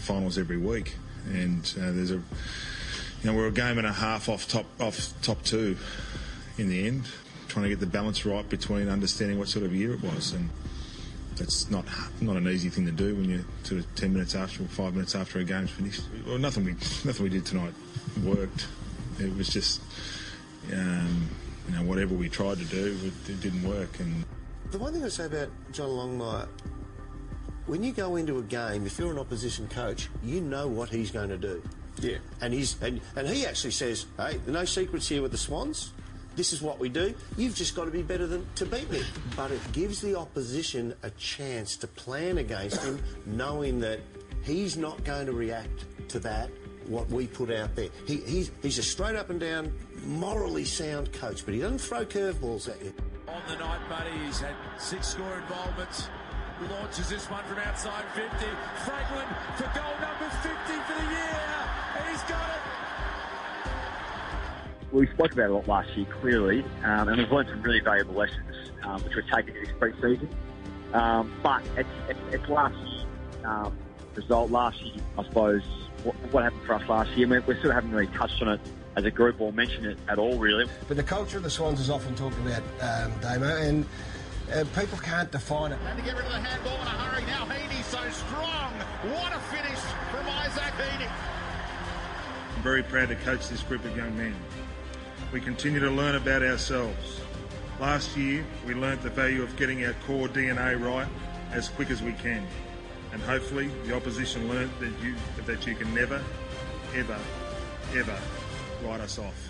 finals every week, and uh, there's a, you know, we're a game and a half off top off top two in the end, trying to get the balance right between understanding what sort of year it was, and that's not not an easy thing to do when you're sort of ten minutes after or five minutes after a game's finished. Well, nothing we nothing we did tonight worked. It was just. Um, you know, whatever we tried to do, it, it didn't work. And The one thing I say about John Longmire, when you go into a game, if you're an opposition coach, you know what he's going to do. Yeah. And he's and, and he actually says, "Hey, no secrets here with the Swans. This is what we do. You've just got to be better than to beat me." But it gives the opposition a chance to plan against him, knowing that he's not going to react to that what we put out there. He, he's he's a straight up and down, morally sound coach, but he doesn't throw curveballs at you. On the night, buddy, he's had six score involvements. Launches this one from outside 50. Franklin for goal number 50 for the year. And he's got it. we spoke about it a lot last year, clearly, um, and we've learned some really valuable lessons, um, which we're taking to this pre-season. Um, but it's, it's, it's last year's um, result. Last year, I suppose, what, what happened for us last year, we, we still haven't really touched on it as a group or mentioned it at all, really. But the culture of the Swans is often talked about, um, Damo, and uh, people can't define it. And to get rid of the handball in a hurry. Now Heaney so strong. What a finish from Isaac Heaney. I'm very proud to coach this group of young men. We continue to learn about ourselves. Last year, we learnt the value of getting our core DNA right as quick as we can. And hopefully, the opposition learnt that you, that you can never, ever, ever write us off.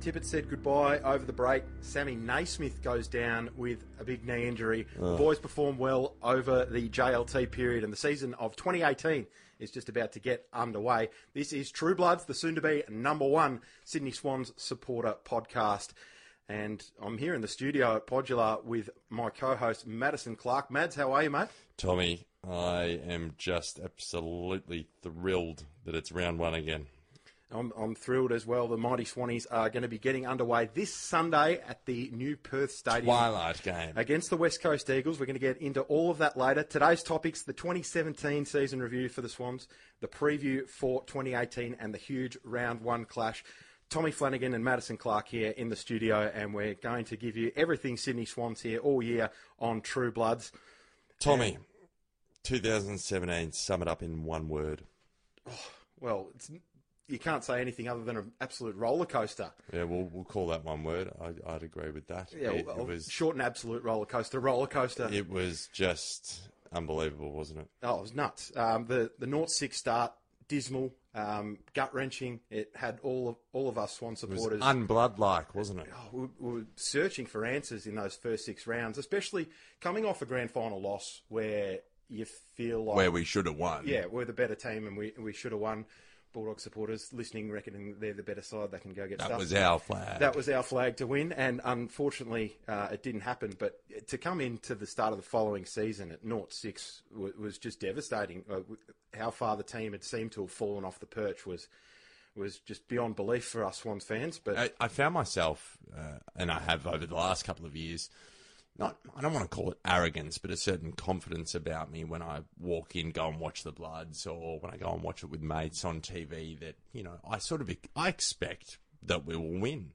Tippett said goodbye over the break. Sammy Naismith goes down with a big knee injury. The boys performed well over the JLT period, and the season of 2018 is just about to get underway. This is True Bloods, the soon to be number one Sydney Swans supporter podcast. And I'm here in the studio at Podular with my co host, Madison Clark. Mads, how are you, mate? Tommy, I am just absolutely thrilled that it's round one again. I'm, I'm thrilled as well. The Mighty Swannies are going to be getting underway this Sunday at the new Perth Stadium. Twilight game. against the West Coast Eagles. We're going to get into all of that later. Today's topics the 2017 season review for the Swans, the preview for 2018, and the huge round one clash. Tommy Flanagan and Madison Clark here in the studio, and we're going to give you everything Sydney Swans here all year on True Bloods. Tommy, 2017, sum it up in one word. Oh, well, it's, you can't say anything other than an absolute roller coaster. Yeah, we'll, we'll call that one word. I, I'd agree with that. Yeah, it, well, it was short and absolute roller coaster. Roller coaster. it was just unbelievable, wasn't it? Oh, it was nuts. Um, the the North Six start dismal, um, gut wrenching. It had all of all of us Swan It was supporters. unblood-like, wasn't it? Oh, we, we were searching for answers in those first six rounds, especially coming off a grand final loss where you feel like Where we should have won. yeah we're the better team and we we should have won. Bulldog supporters listening, reckoning they're the better side, they can go get stuff. That stuff. was our flag. That was our flag to win, and unfortunately, uh, it didn't happen. But to come into the start of the following season at 0 6 w- was just devastating. Uh, how far the team had seemed to have fallen off the perch was was just beyond belief for us Swans fans. But I, I found myself, uh, and I have over the last couple of years, not I don't want to call it arrogance, but a certain confidence about me when I walk in, go and watch the Bloods, or when I go and watch it with mates on TV. That you know, I sort of I expect that we will win.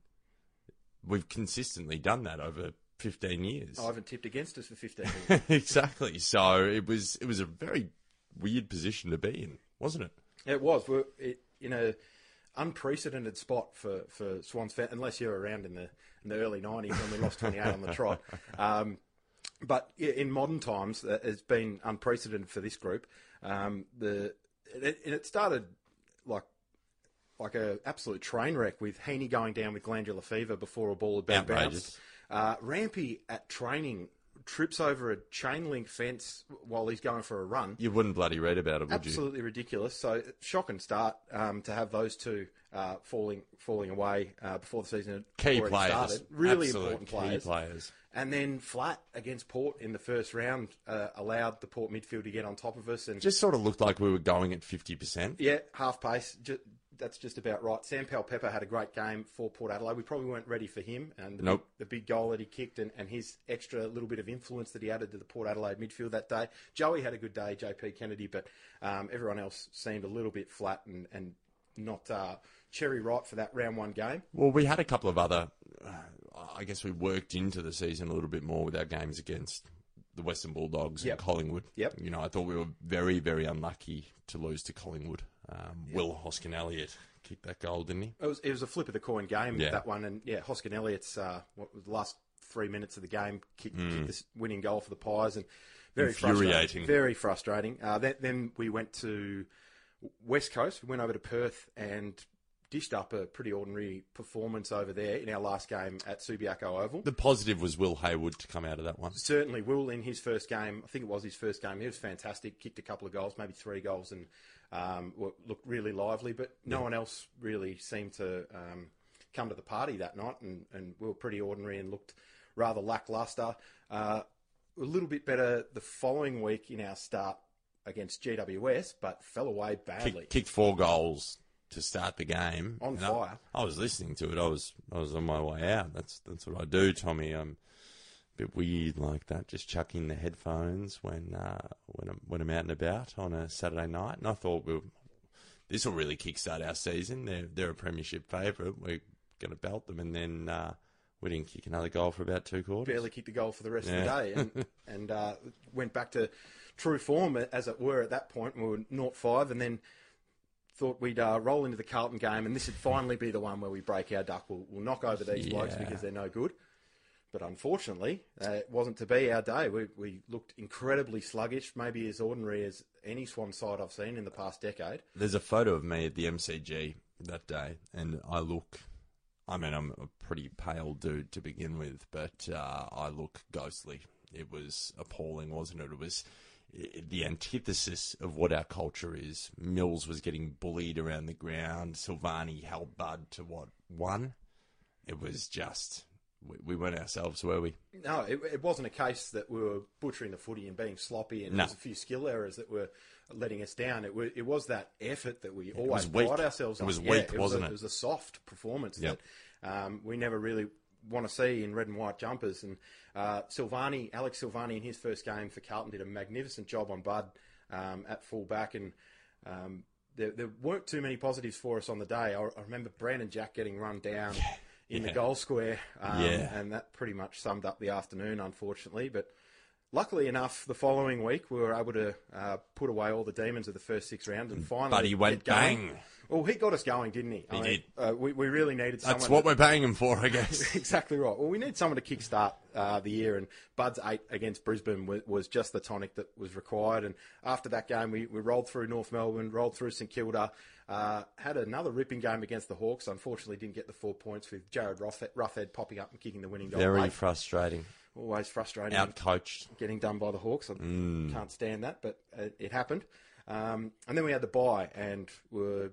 We've consistently done that over fifteen years. I haven't tipped against us for 15 years. exactly. So it was it was a very weird position to be in, wasn't it? it was. We're it, in a unprecedented spot for, for Swans fans, unless you're around in the in the early 90s when we lost 28 on the trot. Um, but in modern times, uh, it's been unprecedented for this group. Um, the it, and it started like like a absolute train wreck with Heaney going down with glandular fever before a ball had been Outrageous. bounced. Uh, Rampy at training trips over a chain link fence while he's going for a run. You wouldn't bloody read about it, would you? Absolutely ridiculous. So shock and start um, to have those two uh, falling falling away uh, before the season had Key players, started. Really Absolute important players. players. And then flat against Port in the first round uh, allowed the Port midfield to get on top of us and Just sort of looked like we were going at fifty percent. yeah, half pace. Just that's just about right. Sam Pepper had a great game for Port Adelaide. We probably weren't ready for him, and the, Nope. big, the big goal that he kicked and, and his extra little bit of influence that he added to the Port Adelaide midfield that day. Joey had a good day, JP Kennedy, but um, everyone else seemed a little bit flat and, and not uh, cherry ripe for that round one game. Well, we had a couple of other. Uh, I guess we worked into the season a little bit more with our games against the Western Bulldogs Yep. and Collingwood. Yep. You know, I thought we were very, very unlucky to lose to Collingwood. Um, Will Hoskin Elliott kicked that goal, didn't he? It was, it was a flip of the coin game, Yeah. that one. And yeah, Hoskin Elliott's, uh, what was the last three minutes of the game, kicked, kicked this winning goal for the Pies. And very Infuriating. frustrating. Very frustrating. Uh, then, then we went to West Coast. We went over to Perth and dished up a pretty ordinary performance over there in our last game at Subiaco Oval. The positive was Will Hayward to come out of that one. Certainly, Will in his first game, I think it was his first game, he was fantastic. Kicked a couple of goals, maybe three goals, and um, looked really lively. But no one else really seemed to um, come to the party that night, and, and we were pretty ordinary and looked rather lackluster. Uh, a little bit better the following week in our start against GWS, but fell away badly. Kick, kicked four goals to start the game. On And I- fire. I, was listening to it. I was I was on my way out. That's that's what I do, Tommy. I'm a bit weird like that, just chucking the headphones when uh, when I'm when I'm out and about on a Saturday night. And I thought we this will really kickstart our season. They're they're a premiership favourite. We're going to belt them, and then uh, we didn't kick another goal for about two quarters. barely kicked a goal for the rest Yeah. of the day, and, and uh, went back to true form as it were at that point. We were 0-5, and then thought we'd uh, roll into the Carlton game, and this would finally be the one where we break our duck. We'll, we'll knock over these blokes because they're no good. But unfortunately, uh, it wasn't to be our day. We, we looked incredibly sluggish, maybe as ordinary as any Swan side I've seen in the past decade. There's a photo of me at the MCG that day, and I look. I mean, I'm a pretty pale dude to begin with, but uh, I look ghostly. It was appalling, wasn't it? It was the antithesis of what our culture is. Mills was getting bullied around the ground. Silvagni held Bud to what one? It was just we, we weren't ourselves, were we? No, it, it wasn't a case that we were butchering the footy and being sloppy, and No. there was a few skill errors that were letting us down. It was, it was that effort that we always was pride ourselves It on. was Yeah, weak, was wasn't a, it? It was a soft performance Yep. that um, we never really want to see in red and white jumpers. And uh, Silvagni, Alex Silvagni, in his first game for Carlton, did a magnificent job on Bud um, at full back, and um, there, there weren't too many positives for us on the day. I, I remember Brandon Jack getting run down. In the goal square, um, Yeah. and that pretty much summed up the afternoon, unfortunately. But luckily enough, the following week we were able to uh, put away all the demons of the first six rounds and finally. But he went going. bang. Well, he got us going, didn't he? He I did. Uh, we, we really needed someone. That's what that- we're paying him for, I guess. exactly right. Well, we need someone to kickstart uh, the year, and Bud's eight against Brisbane was, was just the tonic that was required. And after that game, we, we rolled through North Melbourne, rolled through St Kilda, uh, had another ripping game against the Hawks. Unfortunately, didn't get the four points with Jarryd Roughead popping up and kicking the winning goal. Very late. frustrating. Always frustrating. Outcoached. Getting done by the Hawks. I Mm. can't stand that, but it, it happened. Um, and then we had the bye, and were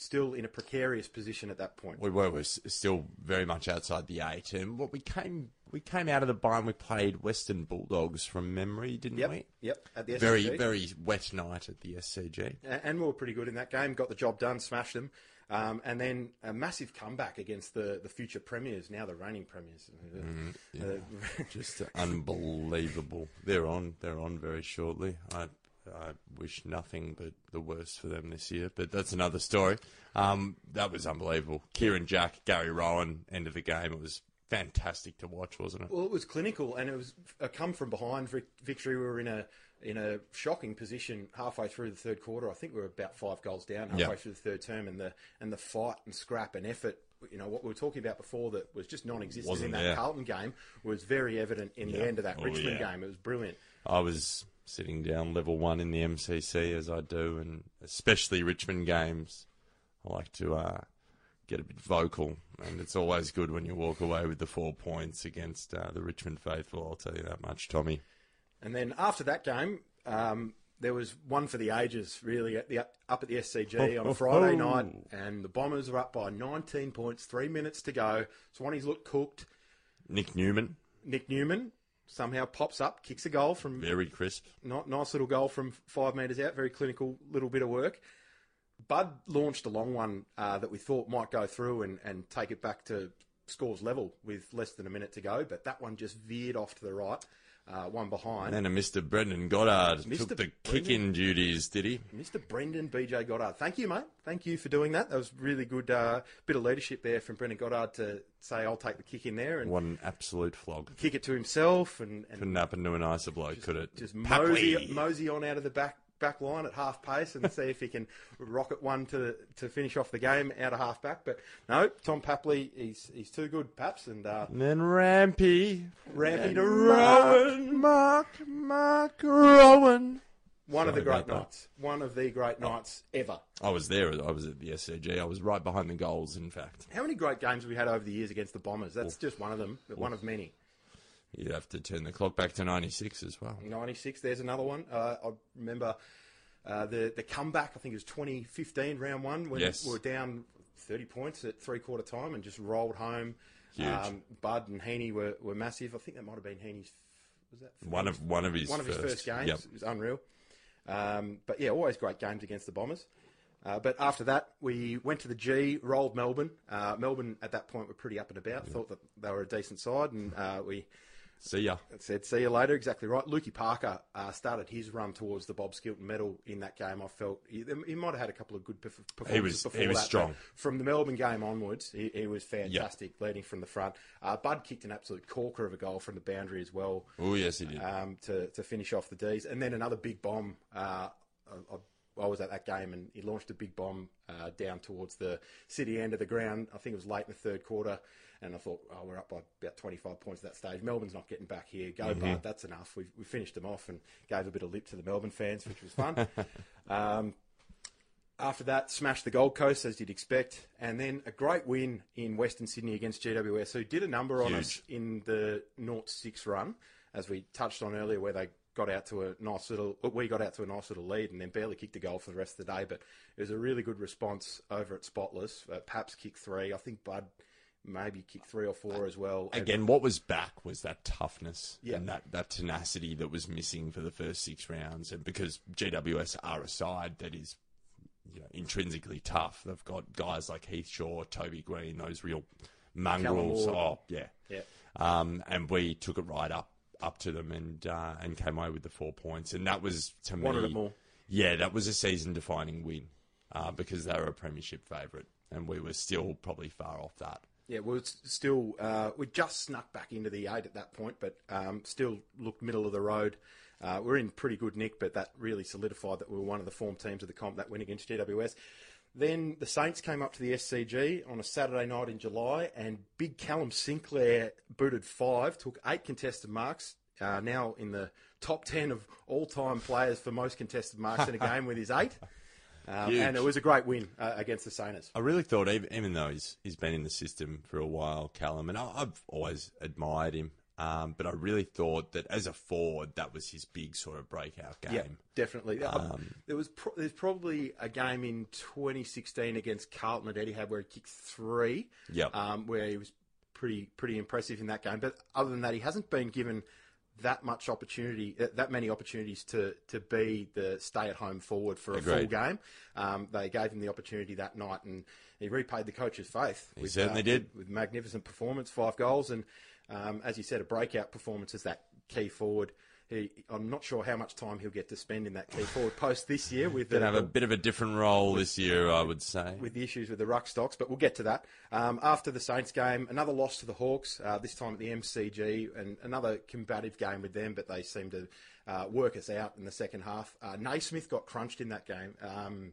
still in a precarious position at that point. We were, we s- still very much outside the eight, and what we came we came out of the bye and we played Western Bulldogs from memory, didn't Yep, we? yep. At the Very SCG. very very wet night at the SCG. And we were pretty good in that game. Got the job done, smashed them, um, and then a massive comeback against the, the future premiers, now the reigning premiers. Uh, Just unbelievable. They're on. They're on very shortly. I I wish nothing but the worst for them this year, but that's another story. Um, that was unbelievable. Kieren Jack, Gary Rohan, end of the game. It was fantastic to watch, wasn't it? well, it was clinical, and it was a come from behind victory. We were in a in a shocking position halfway through the third quarter. I think we were about five goals down halfway Yeah. through the third term, and the and the fight and scrap and effort. You know what we were talking about before that was just non-existent Wasn't in that there. Carlton game was very evident in the end of that Oh, Richmond yeah. game. It was brilliant. I was sitting down level one in the MCC as I do, and especially Richmond games. I like to uh, get a bit vocal, and it's always good when you walk away with the four points against uh, the Richmond faithful. I'll tell you that much, Tommy. And then after that game, um, there was one for the ages, really, at the up at the SCG on a Friday night, and the Bombers were up by 19 points, three minutes to go. Swannies looked cooked. Nick Newman, Nick Newman somehow pops up, kicks a goal from very crisp. not nice little goal from five metres out, very clinical little bit of work. Bud launched a long one uh, that we thought might go through and, and take it back to scores level with less than a minute to go, but that one just veered off to the right, uh, one behind. And a Mr. Brendan Goddard Mr. took the kicking duties, did he? Mr. Brendan BJ Goddard. Thank you, mate. Thank you for doing that. That was really good uh, bit of leadership there from Brendan Goddard to say, I'll take the kick in there and What an absolute flog. kick it to himself and, and Couldn't happen to a nicer bloke, could it? just mosey, mosey on out of the back back line at half pace and see if he can rocket one to to finish off the game out of half back. But no, Tom Papley, he's he's too good, Paps, and uh, And then Rampy. Rampy to Mark, Rohan. Mark, Mark Rohan. One of the great about that. nights. One of the great nights ever. I was there. I was at the SCG. I was right behind the goals, in fact. How many great games have we had over the years against the Bombers? That's just one of them, but one of many. You'd have to turn the clock back to 96 as well. 96, there's another one. Uh, I remember uh, the, the comeback, I think it was 2015, round one, when Yes. we were down 30 points at three quarter time and just rolled home. Huge. Um, Bud and Heaney were, were massive. I think that might have been Heaney's, was that? One of one of his one of his first games. Yep. It was unreal. Um, but yeah, always great games against the Bombers. Uh, but after that, we went to the G, rolled Melbourne. Uh, Melbourne at that point were pretty up and about, thought that they were a decent side, and uh, we See ya. said, "See you later." Exactly right. Lukey Parker uh, started his run towards the Bob Skilton medal in that game. I felt he, he might have had a couple of good performances He was- before he was that, strong. From the Melbourne game onwards, he, he was fantastic, leading from the front. Uh, Bud kicked an absolute corker of a goal from the boundary as well Oh, yes, he did. um, to, to finish off the D's. And then another big bomb. Uh, I, I was at that game and he launched a big bomb uh, down towards the city end of the ground. I think it was late in the third quarter. And I thought, oh, we're up by about 25 points at that stage. Melbourne's not getting back here. Go, Bud, that's enough. We, we finished them off and gave a bit of lip to the Melbourne fans, which was fun. um, after that, smashed the Gold Coast as you'd expect, and then a great win in Western Sydney against GWS, who did a number on us in the 0-6 run, as we touched on earlier, where they got out to a nice little, we got out to a nice little lead, and then barely kicked a goal for the rest of the day. But it was a really good response over at Spotless. Uh, Paps kicked three, I think Bud maybe kicked three or four as well. Again, what was back was that toughness Yeah. and that, that tenacity that was missing for the first six rounds. And because GWS are a side that is you know, intrinsically tough, they've got guys like Heath Shaw, Toby Greene, those real mongrels. Oh, yeah. Yeah. Um, and we took it right up up to them and uh, and came away with the four points. And that was to Wanted me, more. yeah, that was a season defining win uh, because they were a premiership favourite, and we were still probably far off that. Yeah, well, it's still uh, we just snuck back into the eight at that point, but um, still looked middle of the road. Uh, we're in pretty good nick, but that really solidified that we were one of the form teams of the comp that win against GWS. Then the Saints came up to the SCG on a Saturday night in July, and big Callum Sinclair booted five, took eight contested marks, uh, now in the top ten of all-time players for most contested marks in a game with his eight. Um, and it was a great win uh, against the Saints. I really thought, even, even though he's he's been in the system for a while, Callum, and I, I've always admired him, um, but I really thought that as a forward, that was his big sort of breakout game. Yeah, definitely. Uh, Um, there was pro- there's probably a game in 2016 against Carlton at had where he kicked three. Yep. Um, where he was pretty pretty impressive in that game. But other than that, he hasn't been given that much opportunity, uh, that many opportunities to to be the stay at home forward for a full game. Um, they gave him the opportunity that night, and he repaid the coach's faith. He certainly did. with magnificent performance, five goals, and um, as you said, a breakout performance as that key forward. He, I'm not sure how much time he'll get to spend in that key forward post this year with the, Gonna have a bit of a different role this year, I would say. with the issues with the ruck stocks, but we'll get to that. Um, after the Saints game, another loss to the Hawks, uh, this time at the MCG, and another combative game with them, but they seem to uh, work us out in the second half. Uh, Naismith got crunched in that game, um,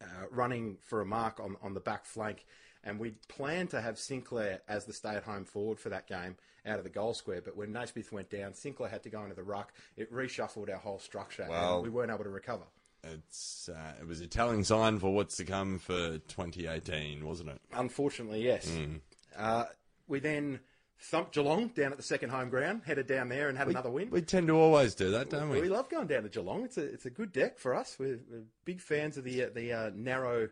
uh, running for a mark on, on the back flank. And we planned to have Sinclair as the stay-at-home forward for that game out of the goal square. But when Naismith went down, Sinclair had to go into the ruck. It reshuffled our whole structure, Well- and we weren't able to recover. It's uh, it was a telling sign for what's to come for 2018, wasn't it? Unfortunately, yes. Uh, we then thumped Geelong down at the second home ground, headed down there and had another win. We tend to always do that, don't we? We love going down to Geelong. It's a it's a good deck for us. We're, we're big fans of the uh, the uh, narrow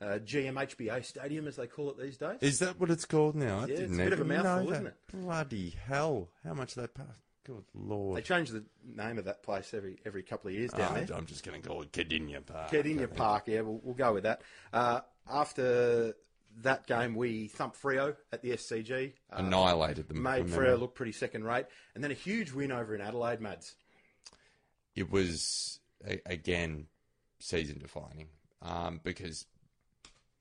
uh, GMHBA stadium, as they call it these days. Is that what it's called now? I Yeah, it's a bit of a mouthful, isn't it? Bloody hell! How much they pay? Good lord! They lord! changed the name of that place every every couple of years down Uh, there. I'm just going to call it Kardinia Park. Kardinia Park, yeah, we'll, we'll go with that. Uh, after that game, we thumped Freo at the SCG. Uh, Annihilated them. made from Freo look pretty second rate. And then a huge win over in Adelaide, Mads. it was a, again season defining um, because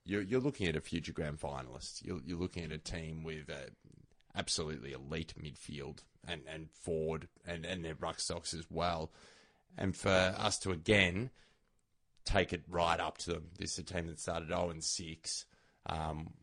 you're, you're looking at a future grand finalist. You're, you're looking at a team with a absolutely elite midfield and, and forward and, and their ruck stocks as well. And for us to again take it right up to them, this is a team that started 0 and 6, um,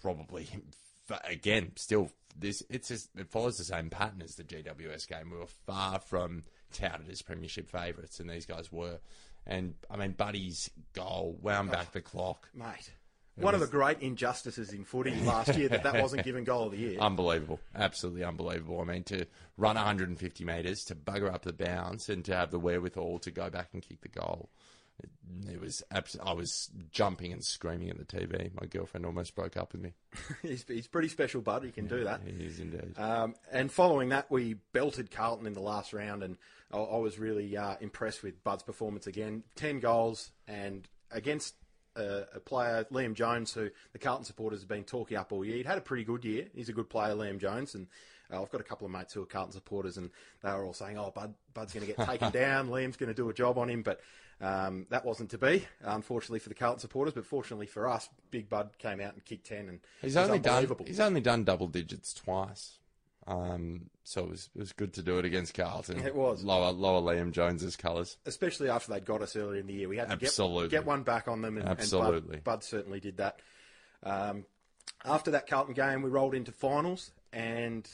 probably again still this it's just, it follows the same pattern as the GWS game. We were far from touted as premiership favourites, and these guys were. And I mean, Buddy's goal wound back the clock. Mate. One of the great injustices in footy last year that that wasn't given goal of the year. Unbelievable, absolutely unbelievable. I mean, to run 150 metres, to bugger up the bounce, and to have the wherewithal to go back and kick the goal. It, it was abs- I was jumping and screaming at the TV. My girlfriend almost broke up with me. he's, he's pretty special, bud. He can do that. He is indeed. Um, and following that, we belted Carlton in the last round, and I, I was really uh, impressed with Bud's performance again. Ten goals, and against uh, a player, Liam Jones, who the Carlton supporters have been talking up all year. He'd had a pretty good year. He's a good player, Liam Jones, and uh, I've got a couple of mates who are Carlton supporters, and they were all saying, "Oh, Bud, Bud's going to get taken down. Liam's going to do a job on him," but. Um, that wasn't to be, unfortunately for the Carlton supporters, but fortunately for us, Big Bud came out and kicked ten, and He's only done. He's only done double digits twice. Um, so it was it was good to do it against Carlton. It was. lower lower Liam Jones's colours. especially after they'd got us earlier in the year. We had to Absolutely. get, get one back on them, and, Absolutely. and Bud, Bud certainly did that. Um, after that Carlton game, we rolled into finals, and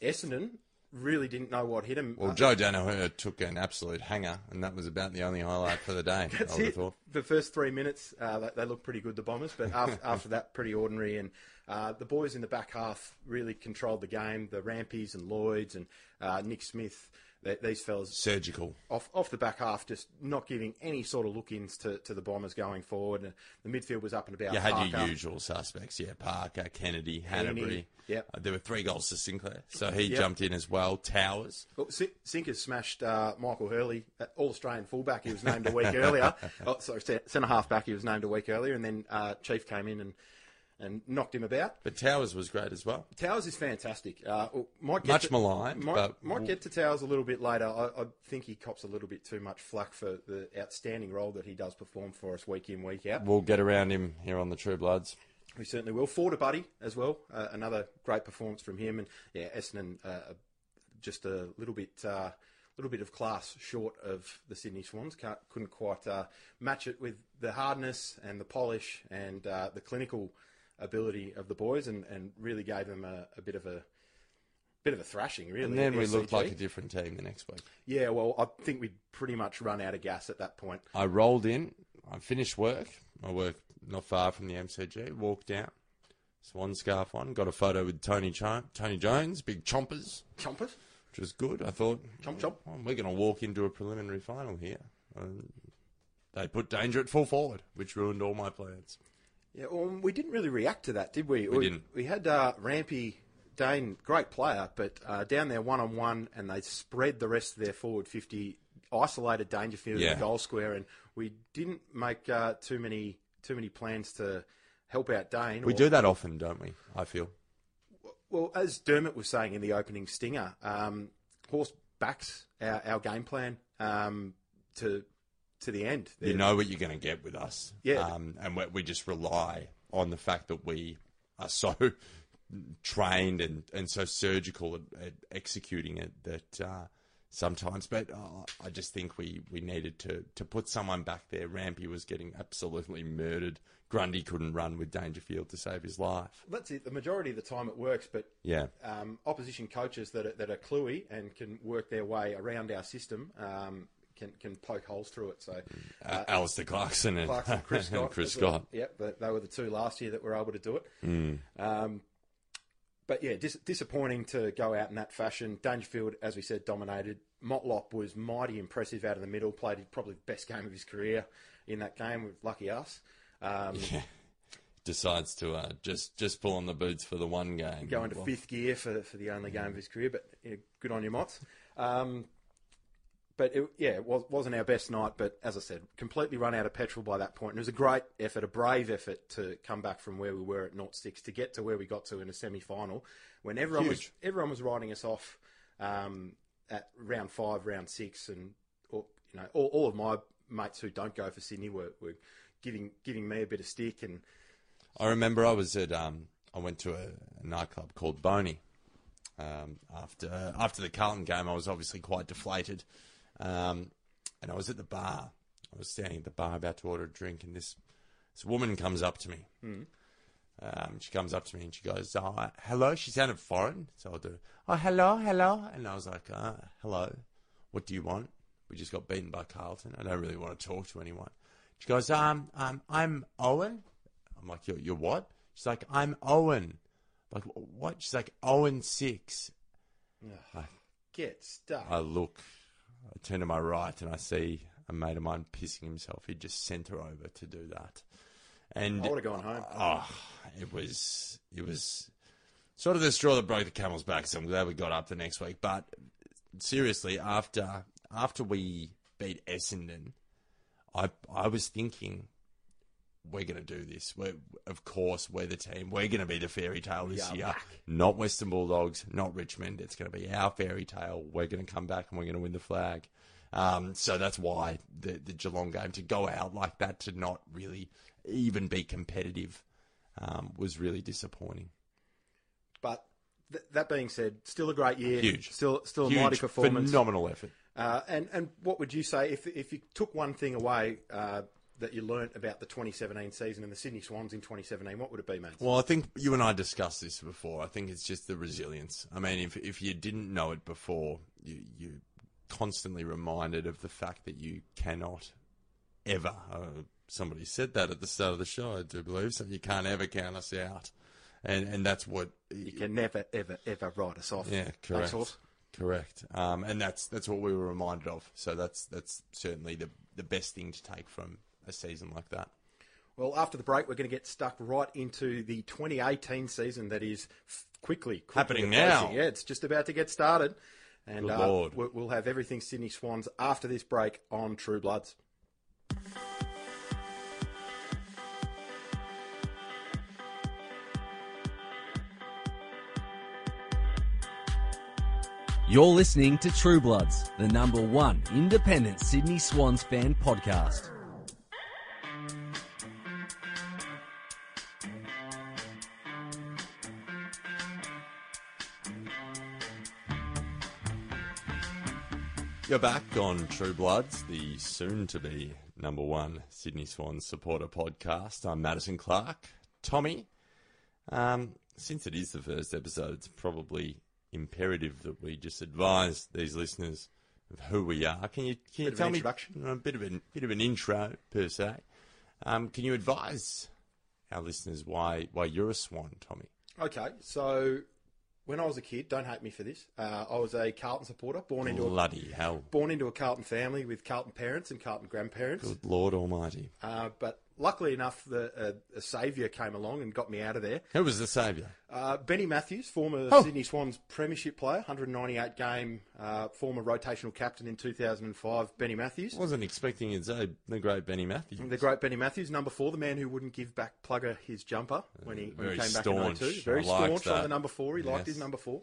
Essendon really didn't know what hit him. Well, Joe Daniher took an absolute hanger, and that was about the only highlight for the day. That's I it. thought. The first three minutes, uh, they, they looked pretty good, the Bombers, but after, after that, pretty ordinary. And uh, the boys in the back half really controlled the game. The Rampies and Lloyds and uh, Nick Smith, th- these fellas Surgical. off off the back half, just not giving any sort of look-ins to, to the Bombers going forward. And the midfield was up and about. You had your usual suspects, yeah. Parker, Kennedy, Hannebery. yep. Uh, there were three goals to Sinclair, so he Yep. jumped in as well. Towers. Well, Sin- Sinkers smashed uh, Michael Hurley, uh, All Australian fullback. He was named a week earlier. Oh, sorry, centre half back. He was named a week earlier, and then uh, Chief came in and and knocked him about. But Towers was great as well. Towers is fantastic. Uh, might get Much to, maligned, Might, but- might get to Towers a little bit later. I, I think he cops a little bit too much flack for the outstanding role that he does perform for us week in week out. We'll get around him here on the True Bloods. We certainly will. Forder Buddy as well. Uh, another great performance from him. And yeah, Essendon uh, just a little bit, uh, little bit of class short of the Sydney Swans. Can't, couldn't quite uh, match it with the hardness and the polish and uh, the clinical ability of the boys, and, and really gave them a, a bit of a bit of a thrashing. Really, And then we looked like a different team the next week. yeah. Well, I think we'd pretty much run out of gas at that point. I rolled in. I finished work. I work not far from the MCG. Walked down. Swan scarf on. Got a photo with Tony Cho- Tony Jones. Big chompers, Chompers, which was good. I thought, chomp chomp. we're going to walk into a preliminary final here. And they put danger at full forward, which ruined all my plans. Yeah, well, we didn't really react to that, did we? We didn't. We had uh, Rampy Dane, great player, but uh, down there one on one, and they spread the rest of their forward fifty, isolated Dangerfield in Yeah. the goal square, and we didn't make uh, too many too many plans to help out Dane. We or- do that often, don't we? I feel. Well, as Dermot was saying in the opening stinger, um, Horse backs our, our game plan um, to to the end. You know what you're going to get with us. Yeah. Um, and we, we just rely on the fact that we are so trained and, and so surgical at, at executing it that uh, sometimes, but uh, I just think we, we needed to, to put someone back there. Rampy was getting absolutely murdered. Grundy couldn't run with Dangerfield to save his life. That's it. The majority of the time it works, but Yeah. um, opposition coaches that are, that are cluey and can work their way around our system um, can can poke holes through it. So Uh, Alastair Clarkson and, Clarkson, Chris Scott, Chris well. Yep, they, they were the two last year that were able to do it. Mm. Um, but yeah, dis- disappointing to go out in that fashion. Dangerfield, as we said, dominated. Motlop was mighty impressive out of the middle. Played probably the best game of his career in that game. With lucky us. Um, Decides to uh, just just pull on the boots for the one game. go into Well, fifth gear for, for the only game of his career, but yeah, good on you, Mots. Um, but it, yeah, it was, wasn't our best night. But as I said, completely run out of petrol by that point. And it was a great effort, a brave effort to come back from where we were at 0-6 to get to where we got to in a semi-final when everyone was Huge. everyone was writing us off um, at round five, round six, and all, you know all, all of my mates who don't go for Sydney were, were giving giving me a bit of stick and I remember I was at um, I went to a, a nightclub called Boney. Um, after after the Carlton game, I was obviously quite deflated, um, and I was at the bar. I was standing at the bar about to order a drink, and this this woman comes up to me. Um, she comes up to me and she goes, oh, "Hello." She sounded foreign, so I'll do, "Oh, hello, hello," and I was like, uh, "Hello, what do you want?" We just got beaten by Carlton. I don't really want to talk to anyone. She goes, "Um, um, I'm Owen." I'm like, "You're, you're what?" She's like, "I'm Owen." Like, what? She's like, Owen six. I get stuck. I look, I turn to my right, and I see a mate of mine pissing himself. He just sent her over to do that, and I would have gone home. oh, it was it was sort of the straw that broke the camel's back. So I'm glad we got up the next week. But seriously, after after we beat Essendon, I I was thinking. We're going to do this. We're, of course, we're the team. We're going to be the fairy tale this year. back. Not Western Bulldogs, not Richmond. It's going to be our fairy tale. We're going to come back and we're going to win the flag. Um, so that's why the, the Geelong game to go out like that to not really even be competitive um, was really disappointing. But th- that being said, still a great year. Huge. Still, still a Huge, mighty performance. phenomenal effort. Uh, and and what would you say if if you took one thing away uh, that you learnt about the 2017 season and the Sydney Swans in 2017? What would it be, mate? Well, I think you and I discussed this before. I think it's just the resilience. I mean, if if you didn't know it before, you you're constantly reminded of the fact that you cannot ever. Uh, somebody said that at the start of the show, I do believe. So you can't ever count us out, and and that's what You can never, ever, ever write us off. Yeah, correct. Correct. Um, and that's that's what we were reminded of. So that's that's certainly the the best thing to take from a season like that. Well, after the break, we're going to get stuck right into the 2018 season that is quickly, quickly Happening approaching. now. Yeah, it's just about to get started. And Good uh, Lord. we'll have everything Sydney Swans after this break on True Bloods. You're listening to True Bloods, the number one independent Sydney Swans fan podcast. You're back on True Bloods, the soon to be number one Sydney Swans supporter podcast. I'm Madison Clark. Tommy, um, since it is the first episode, it's probably imperative that we just advise these listeners of who we are. Can you, can you tell me a bit of an bit of an intro per se? Um, can you advise our listeners why why you're a Swan, Tommy? Okay, so when I was a kid, don't hate me for this, uh, I was a Carlton supporter, born into a, Bloody hell! born into a Carlton family with Carlton parents and Carlton grandparents. Good Lord Almighty! Uh, but luckily enough, the, uh, a saviour came along and got me out of there. Who was the saviour? Uh, Benny Mathews, former Oh. Sydney Swans premiership player, 198 game, uh, former rotational captain in 2005, Benny Mathews. I Wasn't expecting you'd the great Benny Mathews. The great Benny Mathews, number four, the man who wouldn't give back Plugger his jumper when he, when he came back in 02. Very staunch on that. the number four. He liked his number four.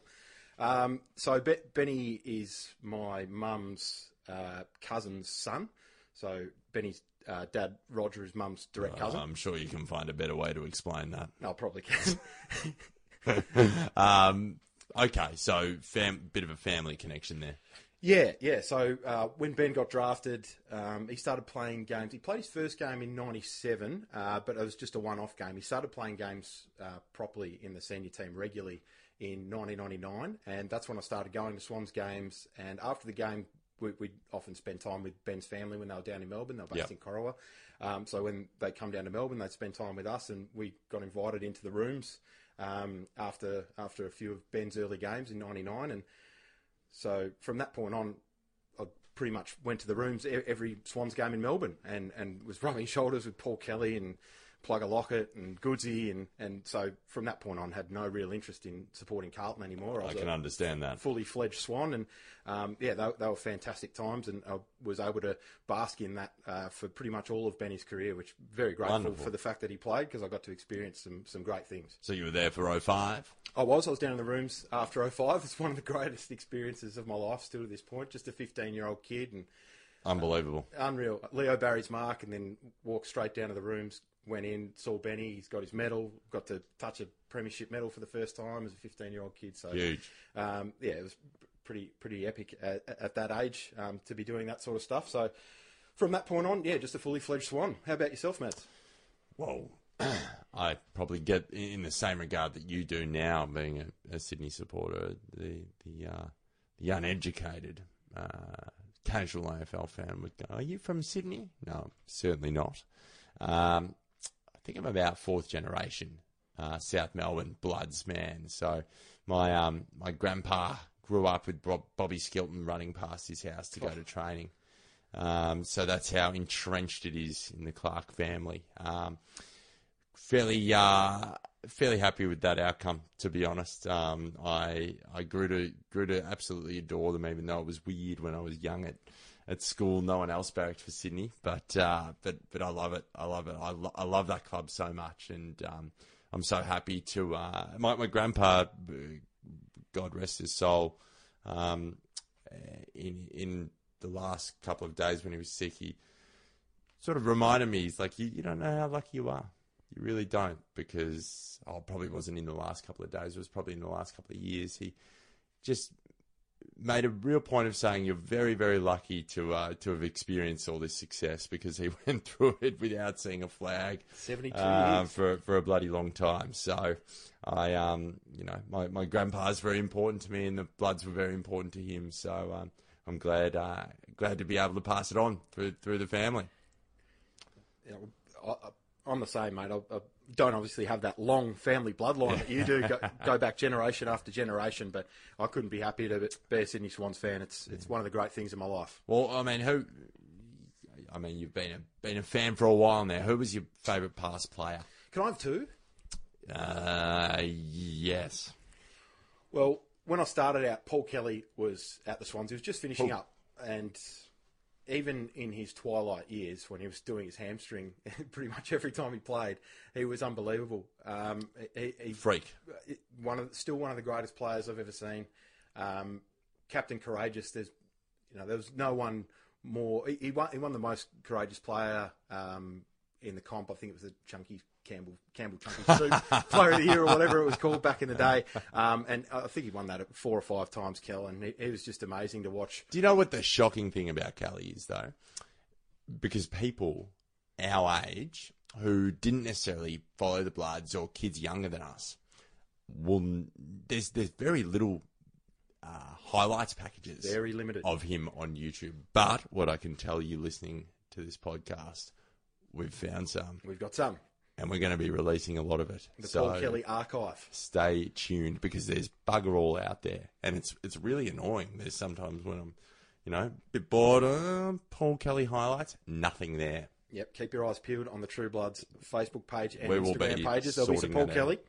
Um, so Be- Benny is my mum's uh, cousin's son. So Benny's uh, dad, Roger, is mum's direct cousin. I'm sure you can find a better way to explain that. I'll probably can. Um, okay, so fam- bit of a family connection there. Yeah, yeah. So uh, when Ben got drafted, um, he started playing games. He played his first game in '97, uh, but it was just a one-off game. He started playing games uh, properly in the senior team regularly in 1999, and that's when I started going to Swans games. And after the game, we, we'd often spend time with Ben's family when they were down in Melbourne. They were based Yep. in Corowa. Um, so when they come down to Melbourne, they'd spend time with us, and we got invited into the rooms um, after after a few of Ben's early games in '99, and so from that point on, I pretty much went to the rooms every Swans game in Melbourne and, and was rubbing shoulders with Paul Kelly and Plugger Lockett and Goodsy, and, and so from that point on, had no real interest in supporting Carlton anymore. I was can understand that. Fully fledged Swan, and um, yeah, they, they were fantastic times, and I was able to bask in that uh, for pretty much all of Benny's career, which very grateful Wonderful. for the fact that he played because I got to experience some some great things. So you were there for 05? I was. I was down in the rooms after 05. It's one of the greatest experiences of my life still to this point. Just a 15 year old kid and Unbelievable. unreal. Leo Barry's mark and then walked straight down to the rooms, went in, saw Benny. He's got his medal, got to touch a premiership medal for the first time as a 15 year old kid. So Huge. Um, yeah, it was pretty pretty epic at, at that age um, to be doing that sort of stuff. So from that point on, yeah, just a fully fledged swan. How about yourself, Matt? Well, I probably get in the same regard that you do now, being a, a Sydney supporter, the the uh, the uneducated uh, casual AFL fan would go, "Are you from Sydney?" No, certainly not. Um, I think I'm about fourth generation uh, South Melbourne Bloods man. So my um, my grandpa grew up with Bob, Bobby Skilton running past his house to go to training. Um, so that's how entrenched it is in the Clark family. Um, fairly uh, fairly happy with that outcome, to be honest. Um, I I grew to grew to absolutely adore them, even though it was weird when I was young at school. No one else barracked for Sydney, but uh, but but I love it. I love it. I, lo- I love that club so much, and um, I'm so happy to. Uh, my my grandpa, God rest his soul, um, in in the last couple of days when he was sick, he sort of reminded me, he's like, you, you don't know how lucky you are. You really don't, because I probably wasn't in the last couple of days. It was probably in the last couple of years. He just made a real point of saying you're very, very lucky to uh, to have experienced all this success because he went through it without seeing a flag 72 uh, years. for for a bloody long time. So I, um, you know, my my grandpa's very important to me, and the Bloods were very important to him. So um, I'm glad uh, glad to be able to pass it on through through the family. know, I, I- I'm the same, mate. I, I don't obviously have that long family bloodline that you do, go, go back generation after generation, but I couldn't be happier to be a Sydney Swans fan. It's it's one of the great things in my life. Well, I mean, who? I mean, you've been a been a fan for a while now. Who was your favourite past player? Can I have two? Uh, yes. Well, when I started out, Paul Kelly was at the Swans. He was just finishing Paul- up, and even in his twilight years, when he was doing his hamstring, pretty much every time he played, he was unbelievable. Um, he, he, Freak. one of still one of the greatest players I've ever seen. Um, Captain courageous. There's you know there was no one more. He, he won. He won the most courageous player um, in the comp. I think it was the Chunky Campbell Campbell Chunky Soup Player of the Year or whatever it was called back in the day. Um, and I think he won that four or five times. Kel, and he, he was just amazing to watch. Do you know what the shocking thing about Kelly is, though? Because people our age who didn't necessarily follow the Bloods or kids younger than us, will there's there's very little uh, highlights packages Very limited. of him on YouTube. But what I can tell you, listening to this podcast, we've found some, We've got some. And we're going to be releasing a lot of it. The so Paul Kelly archive. stay tuned because there's bugger all out there, and it's it's really annoying. There's sometimes when I'm, you know, a bit bored. Uh, Paul Kelly highlights, nothing there. Yep, keep your eyes peeled on the True Bloods Facebook page and We Instagram pages. There'll be some Paul out. Kelly.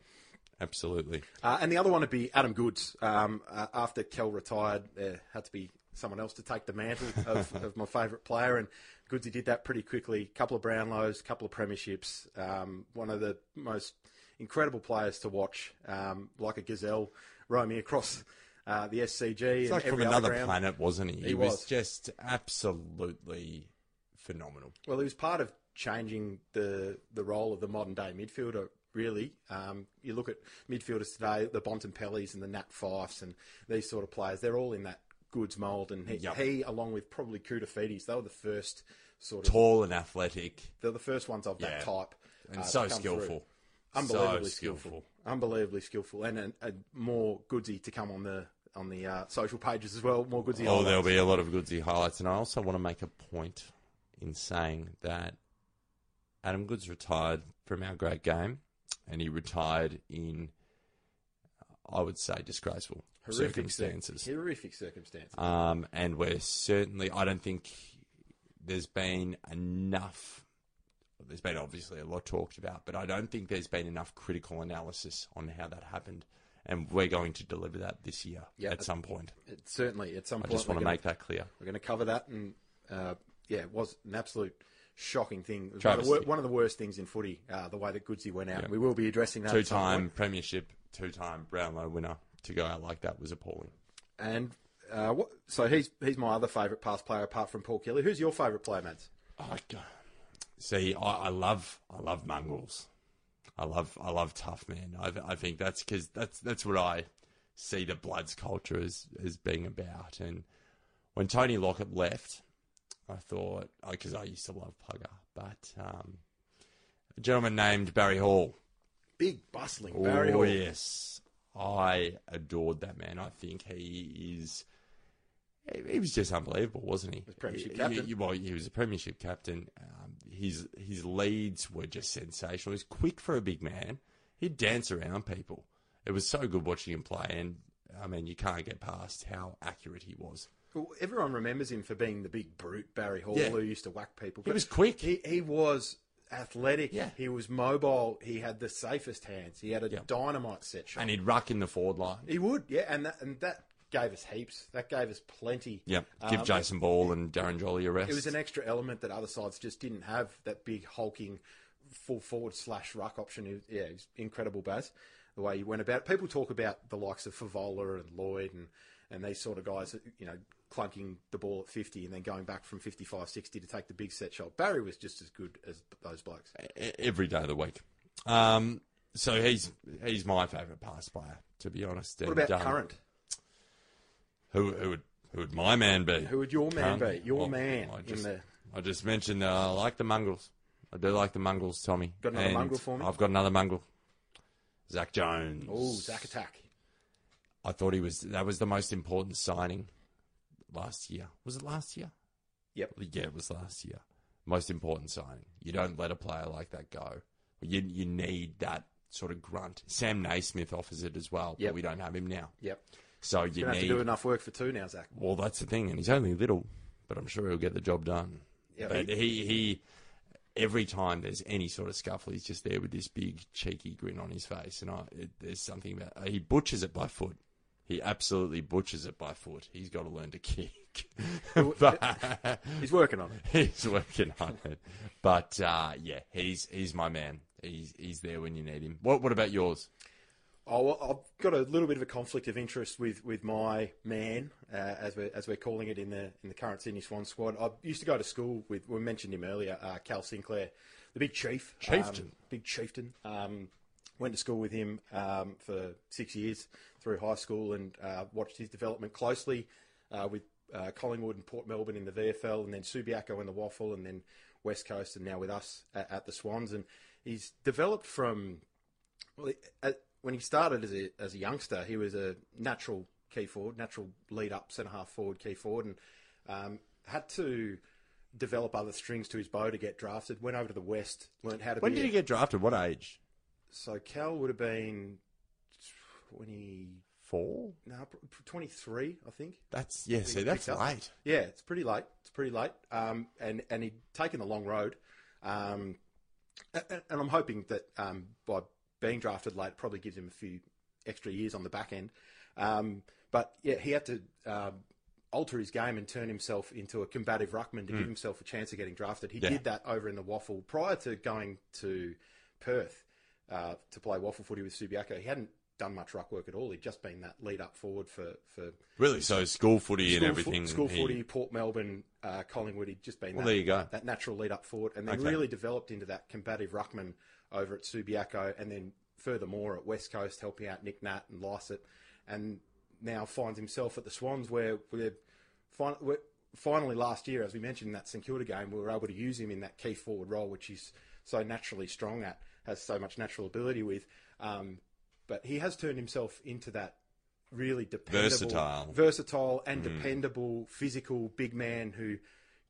Absolutely. Uh, and the other one would be Adam Goodes. Um, uh, after Kel retired, there had to be someone else to take the mantle of, of my favourite player, and Goodsy did that pretty quickly. couple of Brownlows, couple of premierships. Um, one of the most incredible players to watch, um, like a gazelle roaming across uh, the SCG. It's like from another ground. planet, wasn't he? He was. was. just absolutely phenomenal. Well, he was part of changing the the role of the modern day midfielder. Really, um, you look at midfielders today, the Bontempellis and the Nat Fifes and these sort of players. They're all in that Goodes mould, and he, Yep. he along with probably Koutoufides, they were the first sort of Tall and athletic, they're the first ones of Yeah. that type, and uh, so come through. skillful. unbelievably So skillful. skillful. unbelievably skillful, and a, a more goodsy to come on the on the uh, social pages as well. More goodsy. Oh, there'll be a lot of Goodsy highlights, and I also want to make a point in saying that Adam Goodes retired from our great game, and he retired in, I would say, disgraceful horrific cir- circumstances. horrific circumstances. Um, and we're certainly, I don't think there's been enough there's been obviously a lot talked about, but I don't think there's been enough critical analysis on how that happened. And we're going to deliver that this year Yeah. at some point. It, certainly, at some point. I just want to make that clear. We're going to cover that, and uh, yeah, it was an absolute shocking thing. One of, wor- one of the worst things in footy, uh, the way that Goodsey went out. Yeah. We will be addressing that. Two-time premiership, two-time Brownlow winner to go out like that was appalling. And uh, what, so he's he's my other favourite past player apart from Paul Kelly. Who's your favourite player, Mads? I g- see. I, I love, I love mongrels. I love, I love tough man. I, I think that's because that's that's what I see the Bloods culture as as being about. And when Tony Lockett left, I thought because I used to love Pugger, but um, a gentleman named Barry Hall. Big bustling Barry oh Hall. yes, I adored that man. I think he is. he- He was just unbelievable, wasn't he? premiership He- captain. he- well, he was a premiership captain. Um, his his leads were just sensational. He's quick for a big man. He'd dance around people. It was so good watching him play, and I mean, you can't get past how accurate he was. Well, everyone remembers him for being the big brute Barry Hall Yeah. who used to whack people. He was quick. He, he was athletic. Yeah. He was mobile. He had the safest hands. He had a Yeah. dynamite set shot. And he'd ruck in the forward line. He would, yeah, and that and that gave us heaps. That gave us plenty. Yeah. Give Um, Jason Ball and Darren Jolly a rest. It was an extra element that other sides just didn't have. That big hulking full forward slash ruck option. Yeah, incredible, Baz. The way he went about it. People talk about the likes of Fevola and Lloyd and, and these sort of guys, that, you know, clunking the ball at 50 and then going back from 55, 60 to take the big set shot. Barry was just as good as those blokes. every day of the week. Um, so he's he's my favourite pass player, to be honest. What And, about um, current? Who, who would who would my man be? Who would your man be? Your Well, man I in just, the- I just mentioned uh, I like the mongrels. I do like the mongrels, Tommy. Got another And mongrel for me? I've got another mongrel. Zak Jones. Oh, Zak Attack. I thought he was that was the most important signing last year. Was it last year? Yep. Yeah, it was last year. Most important signing. You don't let a player like that go. You you need that sort of grunt. Sam Naismith offers it as well, Yep. but we don't have him now. Yep. So you You're have need to do enough work for two now, Zak. well, that's the thing, and he's only little, but I'm sure he'll get the job done. Yeah, but he- he, he, every time there's any sort of scuffle, he's just there with this big cheeky grin on his face, and I, it, there's something about he butchers it by foot. He absolutely butchers it by foot. He's got to learn to kick. But- He's working on it. he's working on it. But uh, yeah, he's he's my man. He's he's there when you need him. What what about yours? Oh, well, I've got a little bit of a conflict of interest with, with my man, uh, as we're as we're calling it in the in the current Sydney Swan squad. I used to go to school with. We mentioned him earlier, uh, Cal Sinclair, the big chief, Chieftain. um, big chieftain. Um, went to school with him um, for six years through high school and uh, watched his development closely uh, with uh, Collingwood and Port Melbourne in the VFL, and then Subiaco in the WAFL, and then West Coast, and now with us at, at the Swans. And he's developed from well, at, when he started as a as a youngster, he was a natural key forward, natural lead up centre half forward, key forward, and um, had to develop other strings to his bow to get drafted. Went over to the West, learned how to. When did a- he get drafted? What age? So Cal would have been twenty Four. no twenty three, I think. That's yeah. See, that's up. late. Yeah, it's pretty late. It's pretty late. Um, and and he'd taken the long road. Um, a- a- and I'm hoping that um, by being drafted late, it probably gives him a few extra years on the back end. Um, but yeah, he had to um, alter his game and turn himself into a combative ruckman to give himself a chance of getting drafted. He Hmm. Yeah. did that over in the WAFL prior to going to Perth uh, to play WAFL footy with Subiaco. He hadn't done much ruck work at all. He'd just been that lead up forward for for Really? So school footy and everything. Fo- school he- footy, Port Melbourne, uh, Collingwood. He'd just been Well, that, there you go. that natural lead up forward, and then Okay. really developed into that combative ruckman over at Subiaco, and then furthermore at West Coast, helping out Nick Nat and Lycett, and now finds himself at the Swans, where we're, fin- we're finally last year, as we mentioned in that St Kilda game, we were able to use him in that key forward role, which he's so naturally strong at, has so much natural ability with. Um, but he has turned himself into that really dependable, Versatile. versatile and dependable, physical big man who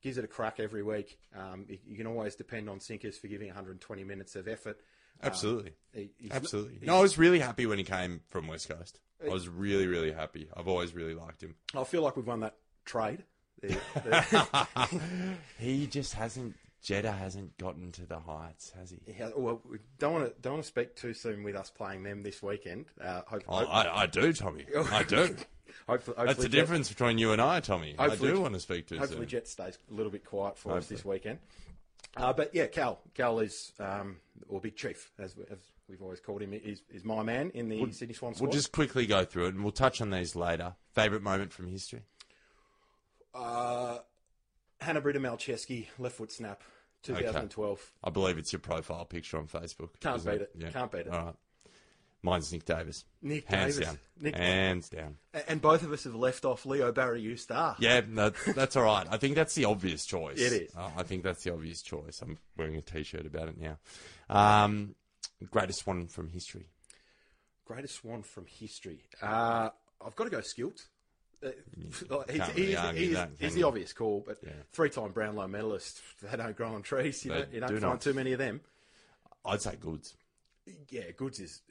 gives it a crack every week. Um, you, can always depend on Sinkers for giving 120 minutes of effort. Um, Absolutely. he- Absolutely. No, I was really happy when he came from West Coast. I was really, really happy. I've always really liked him. I feel like we've won that trade. He just hasn't Jetta hasn't gotten to the heights, has he? Yeah, well, we don't want to don't want to speak too soon with us playing them this weekend. Uh, hope, Oh, hope- I, I do, Tommy. I do. hopefully, That's the Jet- difference between you and I, Tommy. I do want to speak to Hopefully, soon. Jet stays a little bit quiet for us this weekend. Uh, but yeah, Cal, Cal is um, or Big Chief, as, we, as we've always called him, is, is my man in the Sydney Swans. We'll just quickly go through it, and we'll touch on these later. Favorite moment from history? uh, Hannah Britta Malceski, left foot snap, 2012. I believe it's your profile picture on Facebook. Can't beat it. Can't beat it. All right. Mine's Nick Davis. Nick Hands Davis. down. Nick- Hands down. And both of us have left off Leo Barry star. Yeah, no, that's all right. I think that's the obvious choice. It is. Uh, I think that's the obvious choice. I'm wearing a T-shirt about it now. Um, greatest one from history. Greatest one from history. Uh, I've got to go Skilt. He's, he's, he's- that, he's the obvious call, but Yeah. three-time Brownlow medalist. They don't grow on trees. You They don't, you don't do find not. too many of them. I'd say Goodes. Yeah, Goodes is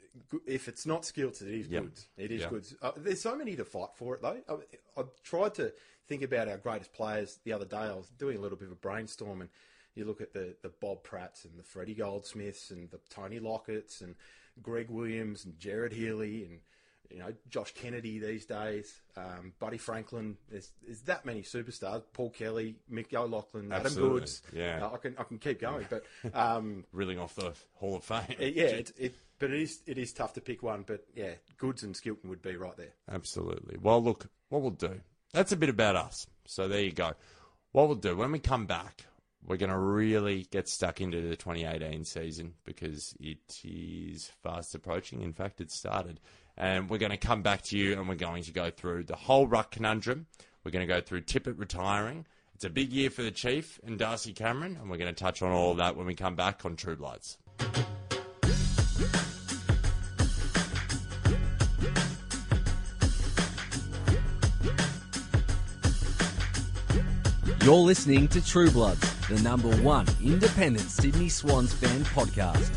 if it's not skilled, it is Yep. Goodes. It is Yep. Goodes. Uh, there's so many to fight for it though. I, I tried to think about our greatest players the other day. I was doing a little bit of a brainstorm, and you look at the the Bob Pratts and the Freddie Goldsmiths and the Tony Lockett's and Greg Williams and Gerard Healy and you know Josh Kennedy these days, um, Buddy Franklin. There's there's that many superstars. Paul Kelly, Mick O'Loughlin, Adam Absolutely. Goodes. Yeah. Uh, I can I can keep going, but. Um, Reeling off the Hall of Fame. uh, yeah, it, it, but it is it is tough to pick one. But yeah, Goodes and Skilton would be right there. Absolutely. Well, look, what we'll do, that's a bit about us. So there you go. What we'll do, when we come back, we're going to really get stuck into the 2018 season because it is fast approaching. In fact, it started. And we're going to come back to you and we're going to go through the whole ruck conundrum. We're going to go through Tippett retiring. It's a big year for the Chief and Darcy Cameron, and we're going to touch on all of that when we come back on True Bloods. You're listening to True Bloods, the number one independent Sydney Swans fan podcast.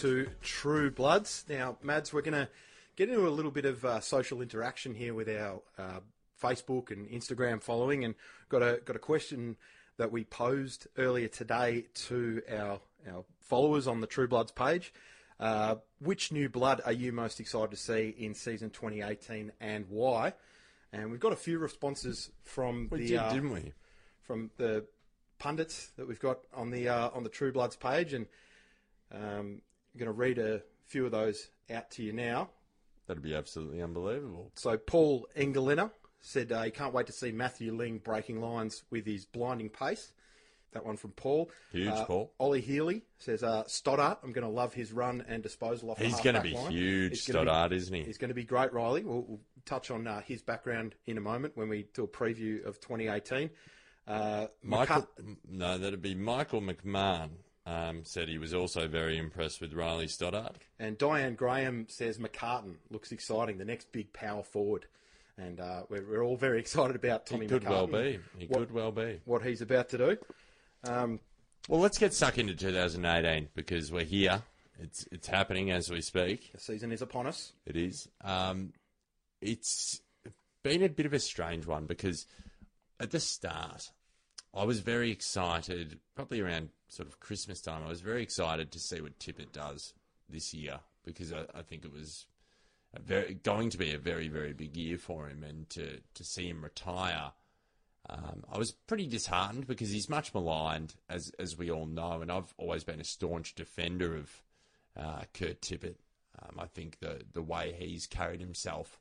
To True Bloods. Now, Mads, we're going to get into a little bit of uh, social interaction here with our uh, Facebook and Instagram following, and got a got a question that we posed earlier today to our our followers on the True Bloods page. Uh, which new blood are you most excited to see in season 2018, and why? And we've got a few responses from We the did, uh, didn't we? from the pundits that we've got on the uh, on the True Bloods page, and um, I'm going to read a few of those out to you now. That'd be absolutely unbelievable. So Paul Engeliner said uh, he can't wait to see Matthew Ling breaking lines with his blinding pace. That one from Paul. Huge, Uh, Paul. Ollie Healy says uh, Stoddart. I'm going to love his run and disposal off. the He's going to be line. huge, He's gonna be- isn't he? He's going to be great, Ryley. We'll, we'll touch on uh, his background in a moment when we do a preview of 2018. Uh, Michael, McCart- no, that'd be Michael McMahon. Um, said he was also very impressed with Ryley Stoddart. And Diane Graham says McCartan looks exciting, the next big power forward. And uh, we're, we're all very excited about Tommy He could well be. He what, could well be. what he's about to do. Um, Well, let's get stuck into 2018 because we're here. It's it's happening as we speak. the season is upon us. It is. Um, it's been a bit of a strange one because at the start, I was very excited, probably around sort of Christmas time, I was very excited to see what Tippett does this year because I, I think it was very, going to be a very, very big year for him and to, to see him retire. Um, I was pretty disheartened because he's much maligned, as as we all know, and I've always been a staunch defender of uh, Kurt Tippett. Um, I think the the way he's carried himself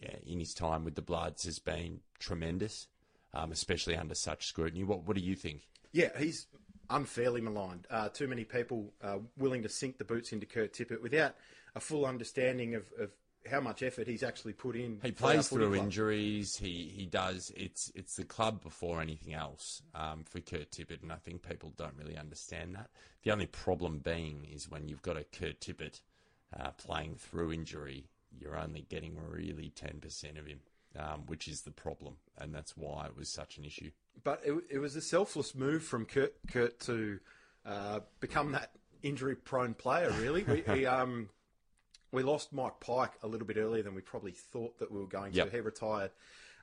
yeah, in his time with the Bloods has been tremendous, um, especially under such scrutiny. What what do you think? Yeah, he's unfairly maligned. Uh, too many people uh, willing to sink the boots into Kurt Tippett without a full understanding of, of how much effort he's actually put in. He plays through injuries. He he does. It's it's the club before anything else um, for Kurt Tippett, and I think people don't really understand that. The only problem being is when you've got a Kurt Tippett uh, playing through injury, you're only getting really ten percent of him, um, which is the problem, and that's why it was such an issue. But it, it was a selfless move from Kurt, Kurt to uh, become that injury-prone player, really. We, he, um, we lost Mike Pyke a little bit earlier than we probably thought that we were going Yep. to. He retired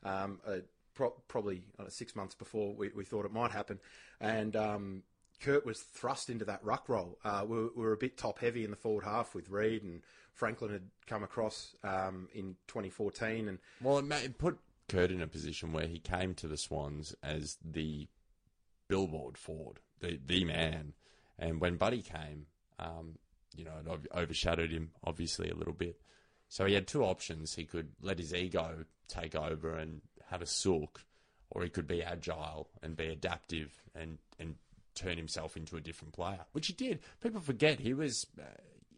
um, uh, pro- probably uh, six months before we, we thought it might happen, and um, Kurt was thrust into that ruck role. Uh, we, were, we were a bit top-heavy in the forward half with Reid and Franklin had come across um, in 2014, and Well, it put Kurt in a position where he came to the Swans as the billboard forward, the the man. And when Buddy came, um, you know, it overshadowed him obviously a little bit. So he had two options. He could let his ego take over and have a sook, or he could be agile and be adaptive and and turn himself into a different player, which he did. People forget he was uh,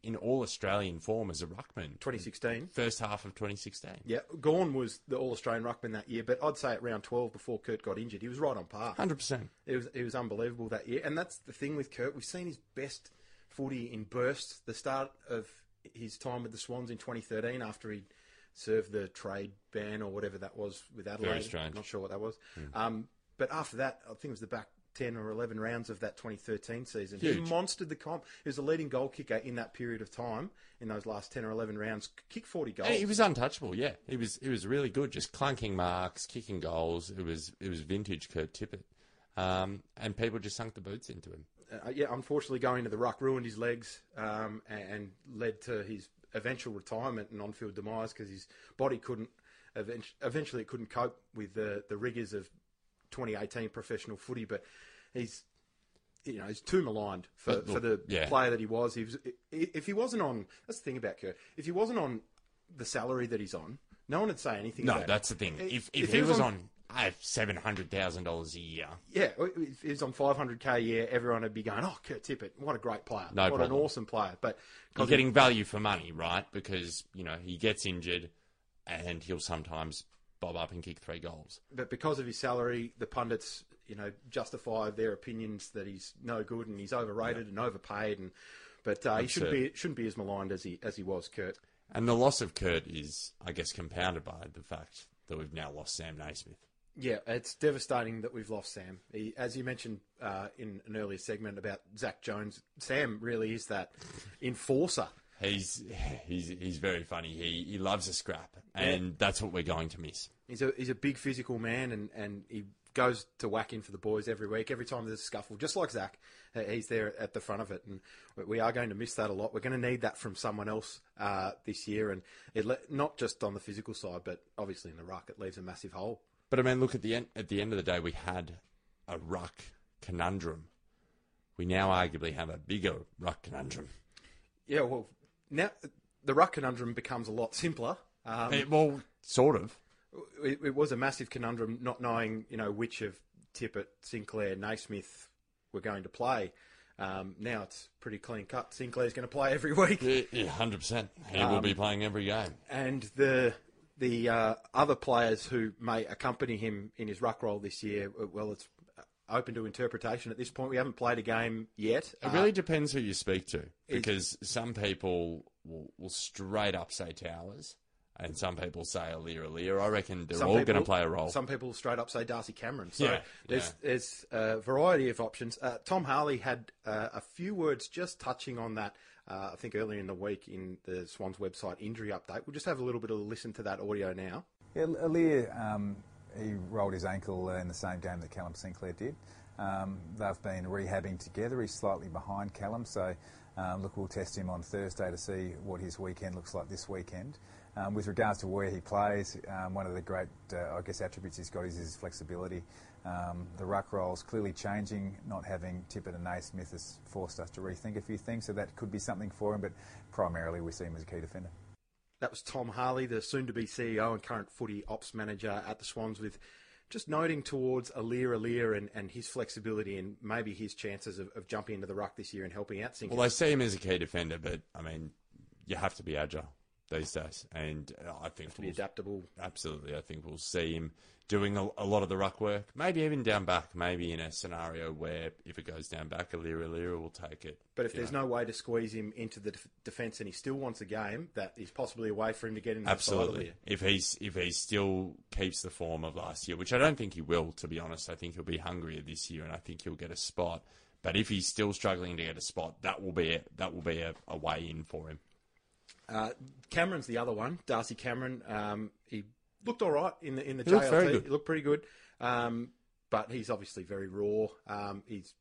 in all Australian form as a ruckman. 2016. First half of 2016. Yeah, Gawn was the All Australian ruckman that year, but I'd say at round 12 before Kurt got injured, he was right on par. Hundred percent. It was it was unbelievable that year, and that's the thing with Kurt. We've seen his best footy in bursts. The start of his time with the Swans in 2013, after he served the trade ban or whatever that was with Adelaide. Very strange. Not sure what that was. Um, but after that, I think it was the back 10 or 11 rounds of that 2013 season. He monstered the comp. He was the leading goal kicker in that period of time. In those last 10 or 11 rounds, kicked 40 goals. He was untouchable. Yeah, he was. He was really good. Just clunking marks, kicking goals. It was. It was vintage Kurt Tippett, um, and people just sunk the boots into him. uh, yeah, unfortunately, going to the ruck ruined his legs um, and, and led to his eventual retirement and on-field demise because his body couldn't. Eventually, eventually, it couldn't cope with the the rigors of 2018 professional footy. But he's, you know, he's too maligned for, look, for the yeah. player that he was. He was. If he wasn't on, that's the thing about Kurt. If he wasn't on the salary that he's on, no one would say anything. No, about it. that's the thing. If if, If he was on uh, seven hundred thousand dollars a year, Yeah, if he was on 500k a year, everyone would be going, "Oh, Kurt Tippett, what a great player! No what problem. an awesome player!" But you're 'cause getting value for money, right? Because you know he gets injured, and he'll sometimes bob up and kick three goals. but because of his salary, the pundits, you know, justify their opinions that he's no good and he's overrated and overpaid, and but uh, he shouldn't be shouldn't be as maligned as he as he was, Kurt. And the loss of Kurt is, I guess, compounded by the fact that we've now lost Sam Naismith. Yeah, it's devastating that we've lost Sam. He, as you mentioned uh, in an earlier segment about Zak Jones, Sam really is that enforcer. He's he's he's very funny. He he loves a scrap, and that's what we're going to miss. He's a he's a big physical man, and, and he goes to whack in for the boys every week. Every time there's a scuffle, just like Zak, he's there at the front of it, and we are going to miss that a lot. We're going to need that from someone else uh, this year, and it le- not just on the physical side, but obviously in the ruck, it leaves a massive hole. But I mean, look at the end. At the end of the day, we had a ruck conundrum. We now arguably have a bigger ruck conundrum. Yeah, well, now the ruck conundrum becomes a lot simpler. Um, Eh, well, sort of. it, it was a massive conundrum not knowing, you know, which of Tippett, Sinclair, Naismith were going to play. Um, now it's pretty clean cut. Sinclair's going to play every week. Yeah, hundred percent. He will be playing every game. and the the uh, other players who may accompany him in his ruck role this year, well, it's open to interpretation at this point. We haven't played a game yet. It Uh, really depends who you speak to, because some people will, will straight up say Towers, and some people say Aliir Aliir. I reckon they're all going to play a role. Some people straight up say Darcy Cameron. So Yeah, there's yeah. there's a variety of options. Uh, Tom Harley had uh, a few words just touching on that. Uh, I think earlier in the week in the Swans website injury update. We'll just have a little bit of a listen to that audio now. Yeah, Aliir, um, he rolled his ankle in the same game that Callum Sinclair did. Um, they've been rehabbing together. He's slightly behind Callum, so um, look, we'll test him on Thursday to see what his weekend looks like this weekend. Um, with regards to where he plays, um, one of the great, uh, I guess, attributes he's got is his flexibility. Um, the ruck role's clearly changing. Not having Tippett and Naismith has forced us to rethink a few things, so that could be something for him. But primarily, we see him as a key defender. That was Tom Harley, the soon-to-be CEO and current footy ops manager at the Swans, with just noting towards Aliir Aliir and, and his flexibility and maybe his chances of, of jumping into the ruck this year and helping out. Well, I see him as a key defender, but I mean, you have to be agile these days, and uh, I think to be we'll- adaptable. Absolutely, I think we'll see him doing a, a lot of the ruck work. Maybe even down back. Maybe in a scenario where if it goes down back, Aliir Aliir will take it. But if there's know. no way to squeeze him into the def- defence and he still wants a game, that is possibly a way for him to get in. Absolutely. If he's if he still keeps the form of last year, which I don't think he will, to be honest, I think he'll be hungrier this year, and I think he'll get a spot. But if he's still struggling to get a spot, that will be a, that will be a, a way in for him. Uh, Cameron's the other one. Darcy Cameron. Um, he looked all right in the in the He looked JLT. He looked pretty good. Um, but he's obviously very raw. Um, he's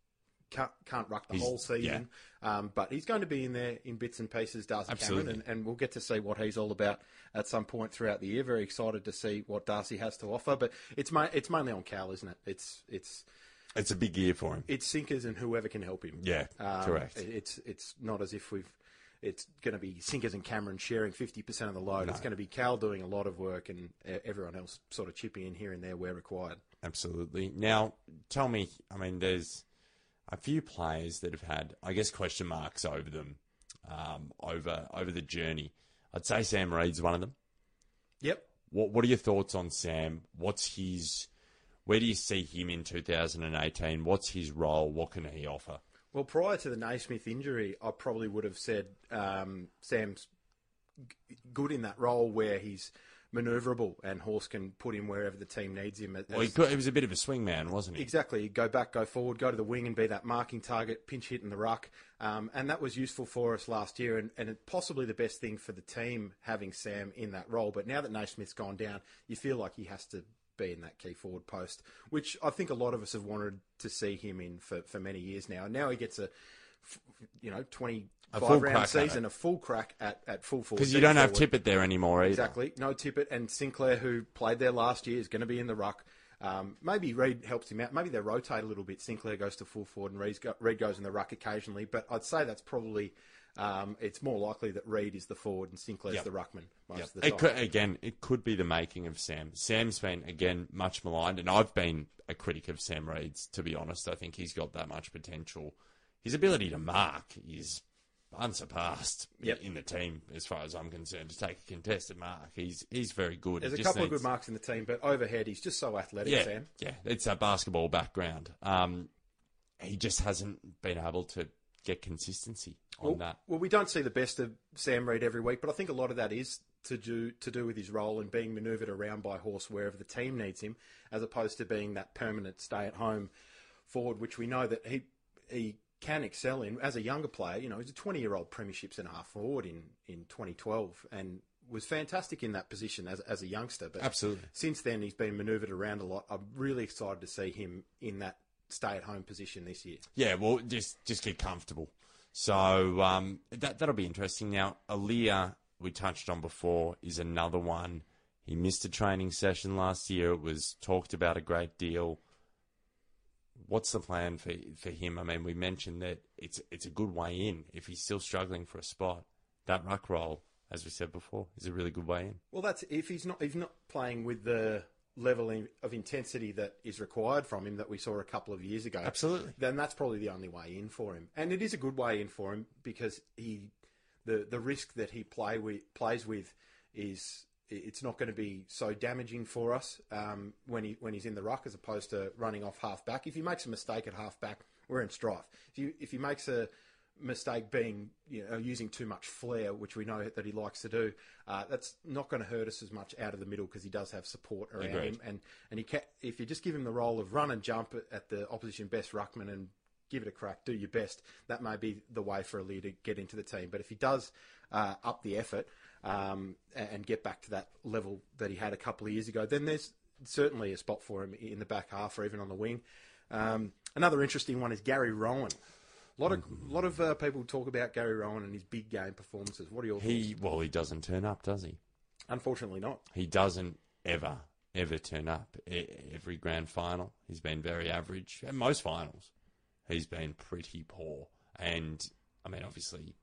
can't, can't ruck the He's- whole season. Um, but he's going to be in there in bits and pieces, Darcy Absolutely. Cameron, and, and we'll get to see what he's all about at some point throughout the year. Very excited to see what Darcy has to offer. But it's ma- it's mainly on Cal, isn't it? It's it's It's a big year for him. it's sinkers and whoever can help him. Yeah, correct. It's it's not as if we've. It's going to be sinkers and Cameron sharing fifty percent of the load. It's going to be Cal doing a lot of work and everyone else sort of chipping in here and there where required. Absolutely. Now, tell me, I mean, there's a few players that have had, I guess, question marks over them um, over over the journey. I'd say Sam Reid's one of them. Yep. What What are your thoughts on Sam? What's his? Where do you see him in 2018? What's his role? What can he offer? Well, prior to the Naismith injury, I probably would have said um, Sam's g- good in that role where he's manoeuvrable and Horse can put him wherever the team needs him. as- Well, he, could, he was a bit of a swingman, wasn't he? Exactly. Go back, go forward, go to the wing and be that marking target, pinch hit in the ruck. Um, and that was useful for us last year and, and possibly the best thing for the team having Sam in that role. But now that Naismith's gone down, you feel like he has to be in that key forward post, which I think a lot of us have wanted to see him in for, for many years now. And now he gets a, you know, 25 round season, a full crack at, at full forward. Because you don't have. Tippett there anymore either. Exactly. No Tippett and Sinclair, who played there last year, is going to be in the ruck. Um, maybe Reid helps him out. Maybe they rotate a little bit. Sinclair goes to full forward and Reid, go, Reid goes in the ruck occasionally. But I'd say that's probably um, it's more likely that Reid is the forward and Sinclair's Yep. the ruckman most Yep. of the It could, again, it could be the making of Sam. Sam's been again much maligned, and I've been a critic of Sam Reid's. To be honest, I think he's got that much potential. His ability to mark is unsurpassed Yep. in the team, as far as I'm concerned. To take a contested mark, he's he's very good. There's He a couple of good marks in the team, but overhead he's just so athletic, Yeah, Sam. yeah, it's a basketball background. Um, he just hasn't been able to get consistency on Well, that. well, we don't see the best of Sam Reid every week, but I think a lot of that is to do to do with his role and being manoeuvred around by Horse wherever the team needs him, as opposed to being that permanent stay-at-home forward, which we know that he he can excel in as a younger player. You know, he's a 20-year-old premiership centre half forward in in 2012 and was fantastic in that position as as a youngster. But Absolutely. since then, he's been manoeuvred around a lot. I'm really excited to see him in that stay-at-home position this year. Yeah, well, just just get comfortable. So um, that that'll be interesting. Now, Aliir, we touched on before, is another one. He missed a training session last year. It was talked about a great deal. What's the plan for for him? I mean, we mentioned that it's it's a good way in if he's still struggling for a spot. That ruck roll, as we said before, is a really good way in. Well, that's if he's not if he's not playing with the level of intensity that is required from him that we saw a couple of years ago. Absolutely. Then that's probably the only way in for him, and it is a good way in for him because he the the risk that he play with plays with is it's not going to be so damaging for us um, when he when he's in the ruck as opposed to running off half back. If he makes a mistake at half back, we're in strife. If you if he makes a mistake being you know using too much flair, which we know that he likes to do, uh, that's not going to hurt us as much out of the middle because he does have support around Agreed. him. And and he can, if you just give him the role of run and jump at, the opposition best ruckman and give it a crack, do your best. That may be the way for Ali to get into the team. But if he does uh, up the effort um, and, and get back to that level that he had a couple of years ago, then there's certainly a spot for him in the back half or even on the wing. Um, another interesting one is Gary Rohan. A lot of lot of uh, people talk about Gary Rohan and his big game performances. What are your He thoughts? well, he doesn't turn up, does he? Unfortunately, not. He doesn't ever, ever turn up. E- Every grand final, he's been very average. And most finals, he's been pretty poor. And, I mean, obviously,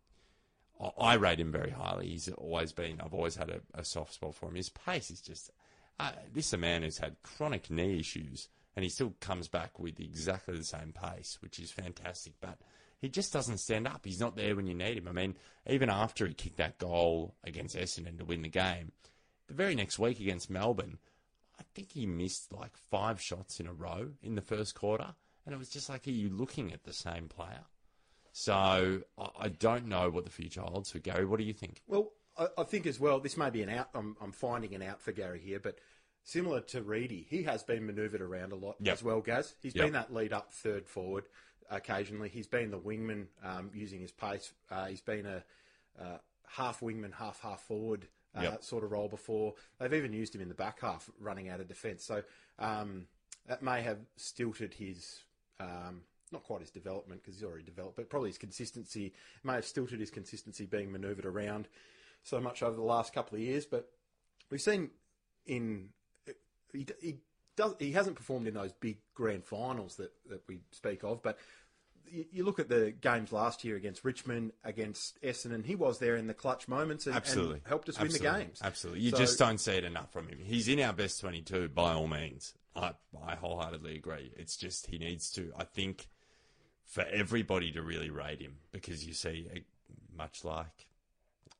I- I rate him very highly. He's always been, I've always had a, a soft spot for him. His pace is just, uh, this is a man who's had chronic knee issues, and he still comes back with exactly the same pace, which is fantastic. But he just doesn't stand up. He's not there when you need him. I mean, even after he kicked that goal against Essendon to win the game, the very next week against Melbourne, I think he missed like five shots in a row in the first quarter, and it was just like, are you looking at the same player? So I, don't know what the future holds for Gary. What do you think? Well, I, I think as well, this may be an out. I'm, I'm finding an out for Gary here, but similar to Reedy, he has been manoeuvred around a lot Yep. as well, Gaz. He's Yep. been that lead up third forward. Occasionally. He's been the wingman um, using his pace. Uh, he's been a uh, half wingman, half half forward uh, Yep. sort of role before. They've even used him in the back half, running out of defence. So um, that may have stilted his. Um, not quite his development because he's already developed, but probably his consistency may have stilted his consistency being manoeuvred around so much over the last couple of years. But we've seen in he, he does he hasn't performed in those big grand finals that, that we speak of, but you, you look at the games last year against Richmond, against Essendon, he was there in the clutch moments and, and helped us Absolutely. win the games. Absolutely. You So- just don't see it enough from him. He's in our best 22 by all means. I, I wholeheartedly agree. It's just he needs to, I think, for everybody to really rate him because you see, eh, much like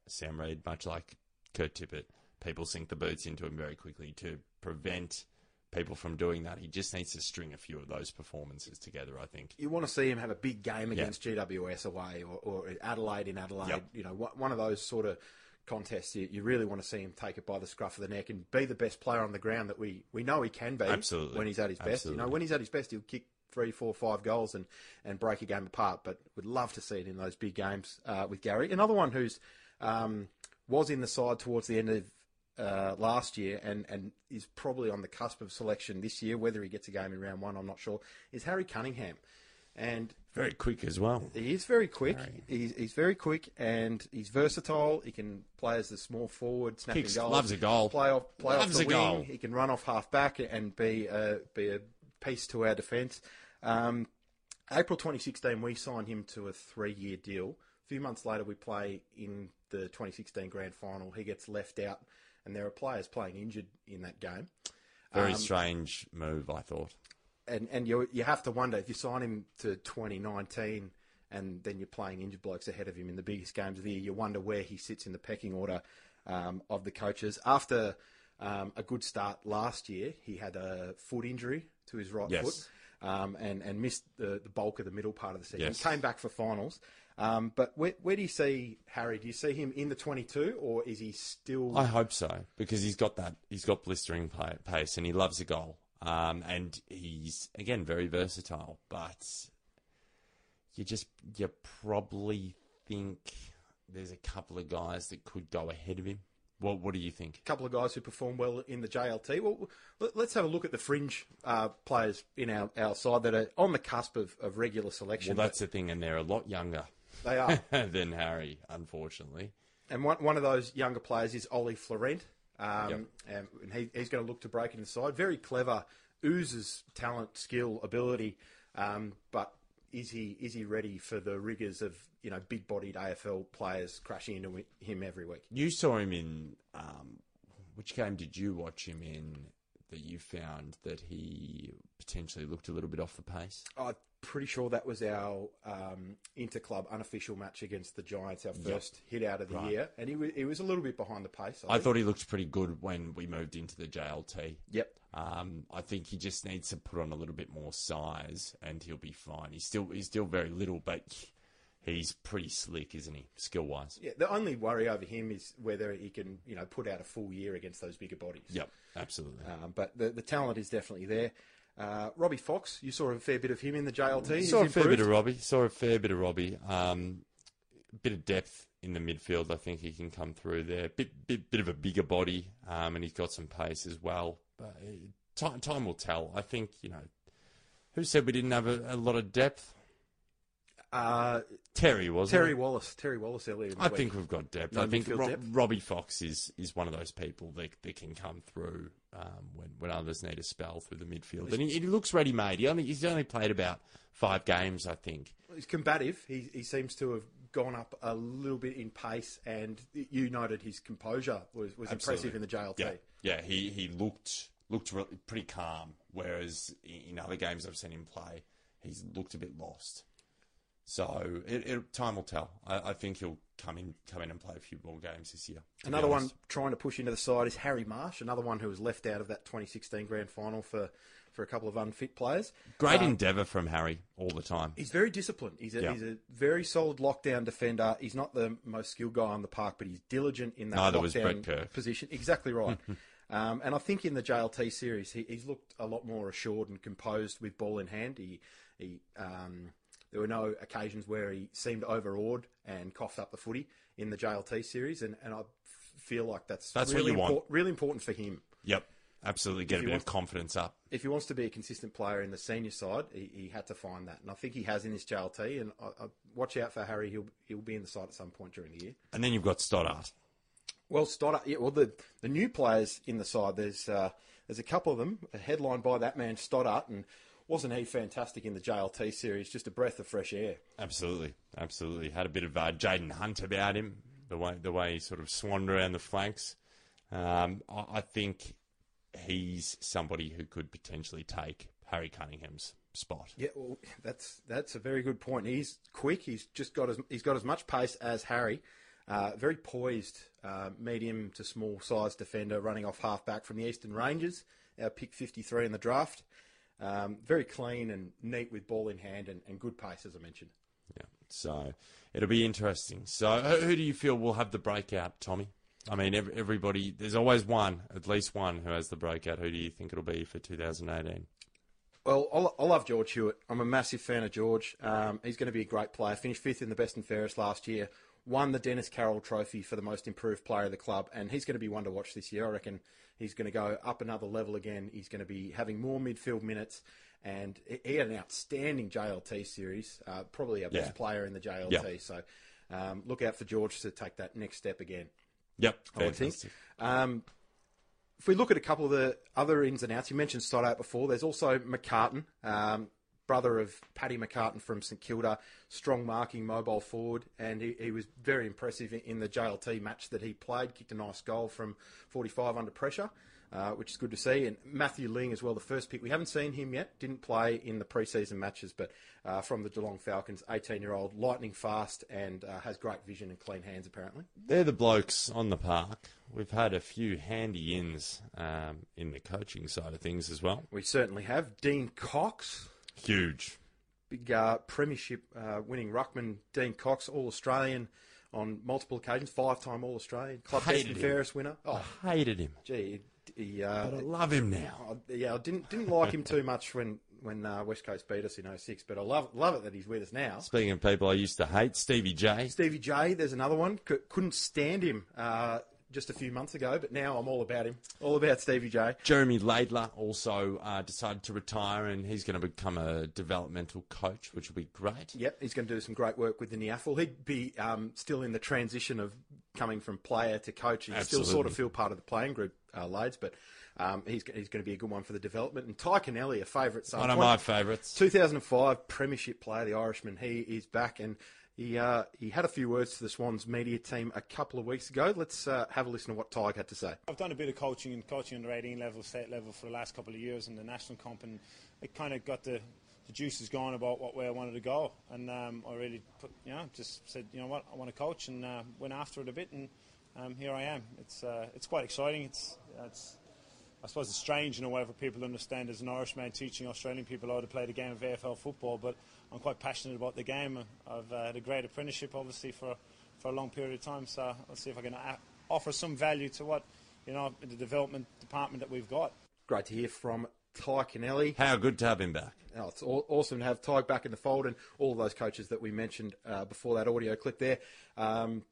Sam Reid, much like Kurt Tippett, people sink the boots into him very quickly to prevent people from doing that. He just needs to string a few of those performances together, I think. you want to see him have a big game Yeah. against GWS away or, or Adelaide in Adelaide. Yep. You know, one one of those sort of contests. You, you really want to see him take it by the scruff of the neck and be the best player on the ground that we, we know he can be. Absolutely. when he's at his best. You know, when he's at his best, he'll kick three, four, five goals and, and break a game apart. But would love to see it in those big games uh, with Gary. Another one who's um, was in the side towards the end of uh, last year and, and is probably on the cusp of selection this year. Whether he gets a game in round one, I'm not sure. Is Harry Cunningham, and Very quick as well. he is very quick. He's, he's very quick and he's versatile. He can play as the small forward, snapping Kicks- goals. loves a goal. Play off, play Loves off the a wing. goal. He can run off half back and be a, be a piece to our defence. Um, April 2016, we signed him to a three-year deal. A few months later, we play in the 2016 Grand Final. He gets left out, and there are players playing injured in that game. Very Um, strange move, I thought. and and you you have to wonder if you sign him to 2019 and then you're playing injured blokes ahead of him in the biggest games of the year. You wonder where he sits in the pecking order um, of the coaches. After um, a good start last year, he had a foot injury to his right Yes. foot um, and and missed the, the bulk of the middle part of the season. Yes. Came back for finals. Um, but where, where do you see Harry? Do you see him in the 22, or is he still? I hope so because he's got that. He's got blistering pa- pace and he loves a goal. Um, and he's again very versatile. But you just you probably think there's a couple of guys that could go ahead of him. What What do you think? A couple of guys who perform well in the JLT. Well, let- let's have a look at the fringe uh, players in our, our side that are on the cusp of, of regular selection. Well, that's the thing, and they're a lot younger they are. than Harry, unfortunately. and one, one of those younger players is Ollie Florent. Um, Yep. and, he, he's going to look to break the. Very clever, oozes talent, skill, ability. Um, but is he is he ready for the rigours of you know big bodied AFL players crashing into him every week? You saw him in um, which game did you watch him in that you found that he potentially looked a little bit off the pace? I'm pretty sure that was our um, interclub unofficial match against the Giants, our first hit out of the Right. year, and he, wa- he was a little bit behind the pace. I think. thought he looked pretty good when we moved into the JLT. Yep. Um, I think he just needs to put on a little bit more size, and he'll be fine. He's still he's still very little, but he's pretty slick, isn't he, skill wise? Yeah, the only worry over him is whether he can, you know, put out a full year against those bigger bodies. Yep, absolutely. Um, but the, the talent is definitely there. Uh, Robbie Fox, you saw a fair bit of him in the JLT. He's Saw a fair bit of Robbie. Saw a fair bit of Robbie. Um, bit of depth in the midfield. I think he can come through there. Bit bit, bit of a bigger body, um, and he's got some pace as well. But uh, time time will tell. I think you know. Who said we didn't have a, a lot of depth? Uh, Terry was Terry Wallace. Terry Wallace earlier. In the I week. think we've got depth. No I think Ro- depth? Robbie Fox is, is one of those people that, that can come through um, when, when others need a spell through the midfield. And he, he looks ready made. He only he's only played about five games, I think. He's combative. He, he seems to have gone up a little bit in pace, and you noted his composure was, was impressive in the JLT. Yeah, yeah. He he looked looked re- pretty calm, whereas in other games I've seen him play, he's looked a bit lost. So it, it, time will tell. I, I think he'll come in come in and play a few more games this year. Another one trying to push into the side is Harry Marsh, another one who was left out of that 2016 grand final for, for a couple of unfit players. Great Um, endeavour from Harry all the time. He's very disciplined. He's a, Yeah. he's a very solid lockdown defender. He's not the most skilled guy on the park, but he's diligent in that Neither lockdown was Brett Kirk. position. Exactly right. um, and I think in the JLT series, he, he's looked a lot more assured and composed with ball in hand. He he um, there were no occasions where he seemed overawed and coughed up the footy in the JLT series, and, and I feel like that's, That's really, impor- really important for him. Yep, absolutely. Get If a bit want- of confidence up. If he wants to be a consistent player in the senior side, he, he had to find that, and I think he has in this JLT. And I, I watch out for Harry; he'll he'll be in the side at some point during the year. And then you've got Stoddart. Well, Stoddart, yeah, well, the, the new players in the side, there's uh, there's a couple of them, headlined by that man Stoddart, and wasn't he fantastic in the JLT series? Just a breath of fresh air. Absolutely, absolutely. Had a bit of uh, Jayden Hunt about him. The way the way he sort of swanned around the flanks. Um, I, I think he's somebody who could potentially take Harry Cunningham's spot. Yeah, well, that's that's a very good point. He's quick. He's just got as he's got as much pace as Harry. Uh, very poised, uh, medium to small size defender, running off half back from the Eastern Rangers. Our pick 53 in the draft. Um, very clean and neat with ball in hand and, and good pace, as I mentioned. Yeah. So it'll be interesting. So who, do you feel will have the breakout, Tommy? I mean, ev everybody. There's always one, at least one, who has the breakout. Who do you think it'll be for 2018? Well, I I love George Hewitt. I'm a massive fan of George. Um, he's going to be a great player. Finished fifth in the best and fairest last year. Won the Dennis Carroll Trophy for the most improved player of the club, and he's going to be one to watch this year. I reckon he's going to go up another level again. He's going to be having more midfield minutes, and he- had an outstanding JLT series. Uh, probably our best player in the JLT. Yeah. So um, look out for George to take that next step again. Yep, I would think. Um, if we look at a couple of the other ins and outs, you mentioned Stoddart before. There's also McCartan, um, brother of Paddy McCartan from St Kilda, strong marking, mobile forward, and he, he was very impressive in, in the JLT match that he played. Kicked a nice goal from 45 under pressure. Uh, which is good to see. And Matthew Ling as well, the first pick. We haven't seen him yet. Didn't play in the preseason matches, but uh, from the Geelong Falcons, 18-year-old, lightning fast, and uh, has great vision and clean hands apparently. They're the blokes on the park. We've had a few handy ins um, in the coaching side of things as well. We certainly have Dean Cox, Huge. big uh, premiership uh, winning ruckman Dean Cox, All Australian on multiple occasions, five time All Australian, club best Hated and him. fairest winner. Oh, I hated him. gee, he, he, uh, But I love him now. I- yeah, I didn't didn't like him too much when when uh, West Coast beat us in 06, but I love love it that he's with us now. Speaking of people I used to hate, Stevie J. Stevie J, there's another one. C- couldn't stand him uh, just a few months ago, but now I'm all about him. All about Stevie J. Jeremy Laidler also uh, decided to retire and he's going to become a developmental coach, which will be great. Yep, he's going to do some great work with the NEAFL. He'd be um, still in the transition of coming from player to coach. He'd still sort of feel part of the playing group, uh, Lades, but um, he's, he's going to be a good one for the development. And Tadhg Kennelly, a favourite son. One of my favourites. 2005 Premiership player, the Irishman. He is back and he uh, he had a few words to the Swans media team a couple of weeks ago. Let's uh, have a listen to what Tadhg had to say. I've done a bit of coaching and coaching under 18 level, state level for the last couple of years in the national comp, and it kind of got the, the juices going about what way I wanted to go. And um, I really, put, you know, just said, you know what, I want to coach, and uh, went after it a bit, and um, here I am. It's uh, it's quite exciting. It's it's I suppose it's strange in a way for people to understand as an Irishman teaching Australian people how to play the game of AFL football, but I'm quite passionate about the game. I've uh, had a great apprenticeship, obviously, for for a long period of time. So I'll see if I can a- offer some value to what you know the development department that we've got. Great to hear from Tadhg Kennelly. How good to have him back. Oh, it's aw- awesome to have Tadhg back in the fold and all of those coaches that we mentioned uh, before that audio clip there. Um,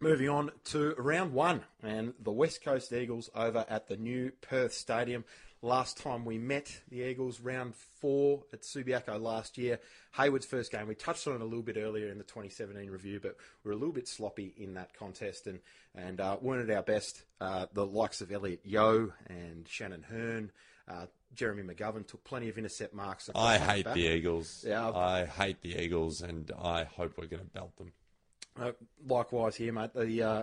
moving on to round one and the West Coast Eagles over at the new Perth Stadium. Last time we met the Eagles, round four at Subiaco last year. Hayward's first game. We touched on it a little bit earlier in the 2017 review, but we were a little bit sloppy in that contest and, and uh, weren't at our best. Uh, the likes of Elliot Yeo and Shannon Hurn, uh, Jeremy McGovern took plenty of intercept marks. I hate the Eagles. Yeah, I hate the Eagles, and I hope we're going to belt them. Uh, likewise here, mate. The, uh,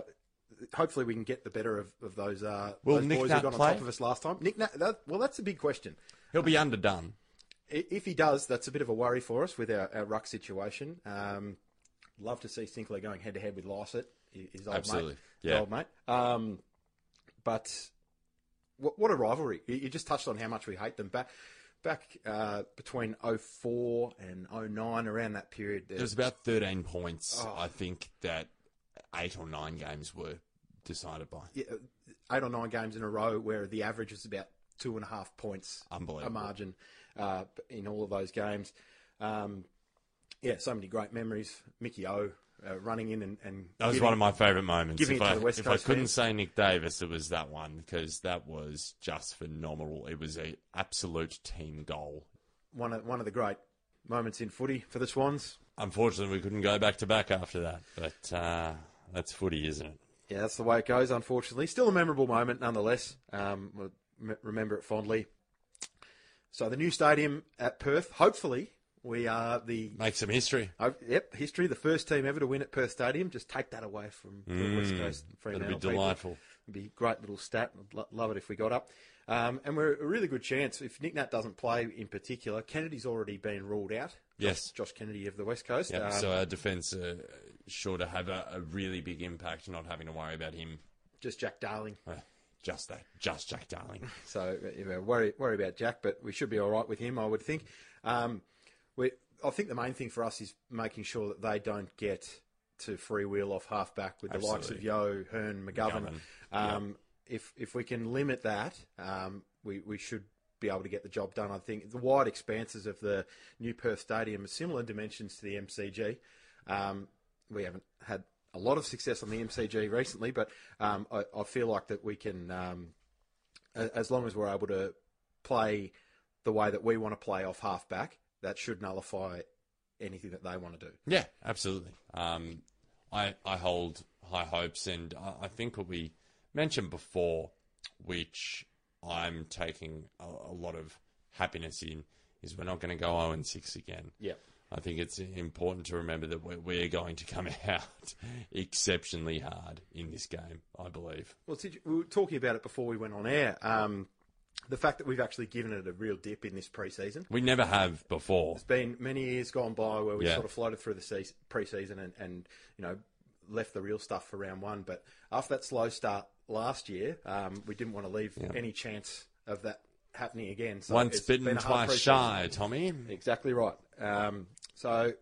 hopefully we can get the better of, of those, uh, Will those Nick boys Nat who got on top of us last time. Nick Nat, that, well, that's a big question. He'll be underdone. If he does, that's a bit of a worry for us with our, our ruck situation. Um, love to see Sinclair going head to head with Lycett, his old Absolutely, mate. yeah. old mate. Um, but what, what a rivalry! You, you just touched on how much we hate them. Back back uh, between 04 and 09, around that period, there- was about 13 points, Oh. I think, that eight or nine games were decided by. yeah, eight or nine games in a row where the average is about two and a half points a margin uh, in all of those games. Um, Yeah, so many great memories. Mickey O uh, running in and, and That was giving- one of my favourite moments. If I, if I couldn't fans. say Nick Davis, it was that one because that was just phenomenal. It was an absolute team goal. one of one of the great moments in footy for the Swans. Unfortunately, we couldn't go back to back after that, but uh, that's footy, isn't it? Yeah, that's the way it goes. Unfortunately, still a memorable moment nonetheless. Um, we'll remember it fondly. So the new stadium at Perth. Hopefully, we are the Make some history. Oh, yep, history. The first team ever to win at Perth Stadium. Just take that away from the West Mm, Coast that'd be people. It'd be a great little stat. I'd lo- love it if we got up. Um, and we're a really good chance. If Nic Nat doesn't play in particular, Kennedy's already been ruled out. Yes. Josh, Josh Kennedy of the West Coast. Yep, Um, so our defence uh, sure to have a, a really big impact, not having to worry about him. just Jack Darling. Uh, just that, just Jack Darling. So you know, worry worry about Jack, but we should be all right with him, I would think. Um, we, I think the main thing for us is making sure that they don't get to freewheel off halfback with the likes of Yeo, Hurn, McGovern. Um, If if we can limit that, um, we we should be able to get the job done. I think the wide expanses of the new Perth Stadium are similar dimensions to the MCG. Um, we haven't had a lot of success on the MCG recently, but um, I, I feel like that we can, um, as long as we're able to play the way that we want to play off halfback, that should nullify anything that they want to do. Yeah, absolutely. Um, I I hold high hopes, and I, I think what we mentioned before, which I'm taking a, a lot of happiness in, is we're not going to go 0 and 6 again. Yep. I think it's important to remember that we're, we're going to come out exceptionally hard in this game. I believe. Well, we were talking about it before we went on air. Um, the fact that we've actually given it a real dip in this preseason. We never have before. It's been many years gone by where we Yeah. sort of floated through the season, preseason and, and you know left the real stuff for round one. But after that slow start last year, um, we didn't want to leave Yeah. any chance of that happening again. So Once bitten, twice preseason. shy, Tommy. Exactly right. Um, so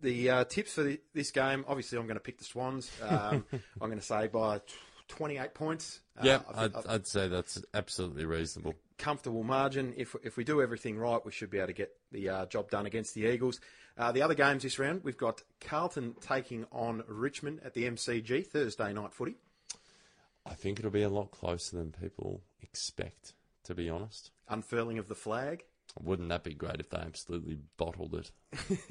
the uh, tips for the, this game, obviously, I'm going to pick the Swans. Um, I'm going to say by t- 28 points. Uh, Yeah, I I'd, I'd say that's absolutely reasonable. comfortable margin. If if we do everything right, we should be able to get the uh, job done against the Eagles. Uh, the other games this round, we've got Carlton taking on Richmond at the MCG Thursday night footy. I think it'll be a lot closer than people expect, to be honest. Unfurling of the flag. Wouldn't that be great if they absolutely bottled it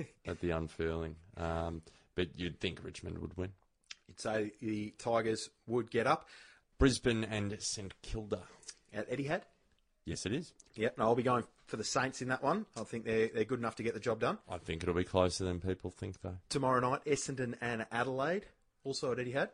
at the unfurling? Um, but you'd think Richmond would win. You'd say the Tigers would get up Brisbane and St Kilda. at Etihad. Yes, it is. Yep, no, I'll be going for the Saints in that one. I think they're they're good enough to get the job done. I think it'll be closer than people think, though. Tomorrow night, Essendon and Adelaide, also at Etihad.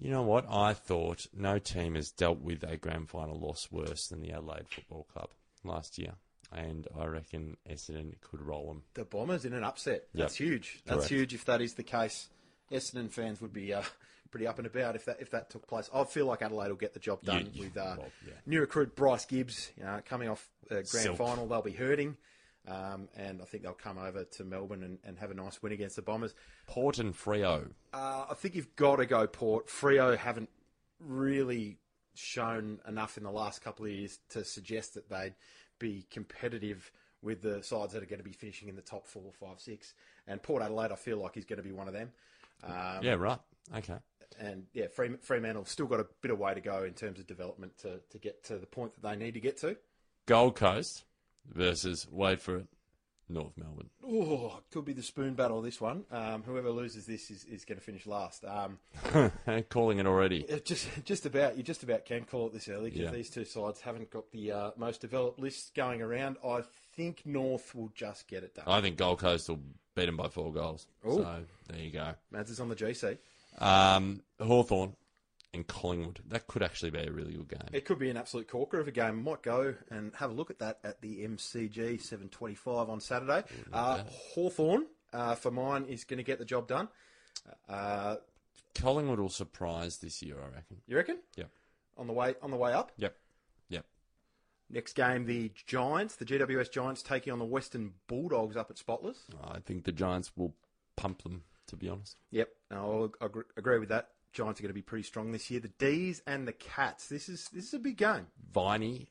You know what? I thought no team has dealt with a grand final loss worse than the Adelaide Football Club last year. And I reckon Essendon could roll them. The Bombers in an upset. That's Yep. huge. That's Correct. huge if that is the case. Essendon fans would be uh, pretty up and about if that if that took place. I feel like Adelaide will get the job done you- with uh, well, yeah. new recruit Bryce Gibbs. You know, coming off uh, grand Silk. final, they'll be hurting, um, and I think they'll come over to Melbourne and, and have a nice win against the Bombers. Port and Freo. Uh, I think you've got to go Port. Freo haven't really shown enough in the last couple of years to suggest that they'd be competitive with the sides that are going to be finishing in the top four, five, six. And Port Adelaide, I feel like, is going to be one of them. Um, Yeah, right. Okay. And yeah, Fremantle still got a bit of way to go in terms of development to, to get to the point that they need to get to. Gold Coast versus, wait for it, North Melbourne. Oh, could be the spoon battle this one. Um, whoever loses this is, is going to finish last. Um, Calling it already. Just just about you just about can call it this early because Yeah. these two sides haven't got the uh, most developed lists going around. I think North will just get it done. I think Gold Coast will beat them by four goals. Ooh. So there you go. Mads is on the GC. Um, Hawthorn and Collingwood. That could actually be a really good game. It could be an absolute corker of a game. Might go and have a look at that at the MCG 725 on Saturday. Uh, Hawthorn, uh, for mine, is going to get the job done. Uh, Collingwood will surprise this year, I reckon. you reckon? Yep. On the way on the way up. Yep. Yep. Next game, the Giants, the GWS Giants, taking on the Western Bulldogs up at Spotless. I think the Giants will pump them, to be honest. Yep, no, I'll agree with that. Giants are going to be pretty strong this year. The D's and the Cats. This is this is a big game. Viney,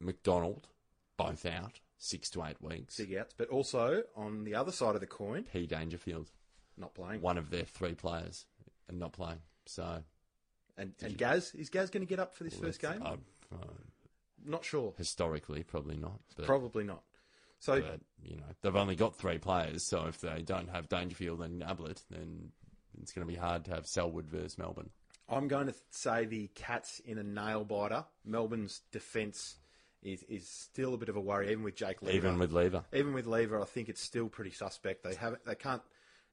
McDonald, both out. six to eight weeks. Sig outs, but also on the other side of the coin, P. Dangerfield, not playing. one of their three players, and not playing. So And, and Gaz, is Gaz going to get up for this first game? uh, uh, Not sure. historically, probably not. But, Probably not. So but, you know, they've only got three players, so if they don't have Dangerfield and Ablett, then it's going to be hard to have Selwood versus Melbourne. I'm going to say the Cats in a nail biter. Melbourne's defence is, is still a bit of a worry, even with Jake Lever. Even with Lever. Even with Lever, I think it's still pretty suspect. They haven't, they can't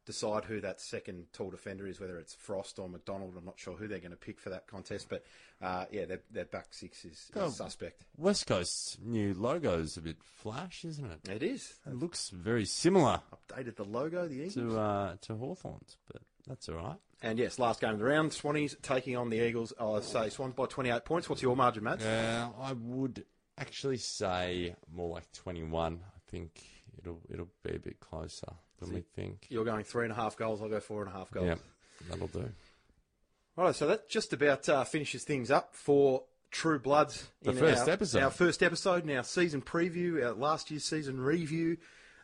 decide who that second tall defender is, whether it's Frost or McDonald. I'm not sure who they're going to pick for that contest, but uh, yeah, their, their back six is, Oh. suspect. West Coast's new logo is a bit flash, isn't it? It is. It looks very similar Updated the logo, the Eagles. to uh, to Hawthorns, but that's all right. And yes, last game of the round, Swannies taking on the Eagles. I'll say Swans by 28 points. What's your margin, Matt? Uh, I would actually say more like 21. I think it'll it'll be a bit closer than we think. You're going three and a half goals. I'll go four and a half goals. Yeah, that'll do. All right, so that just about uh, finishes things up for True Bloods. The in first our, episode. Our first episode in our season preview, our last year's season review.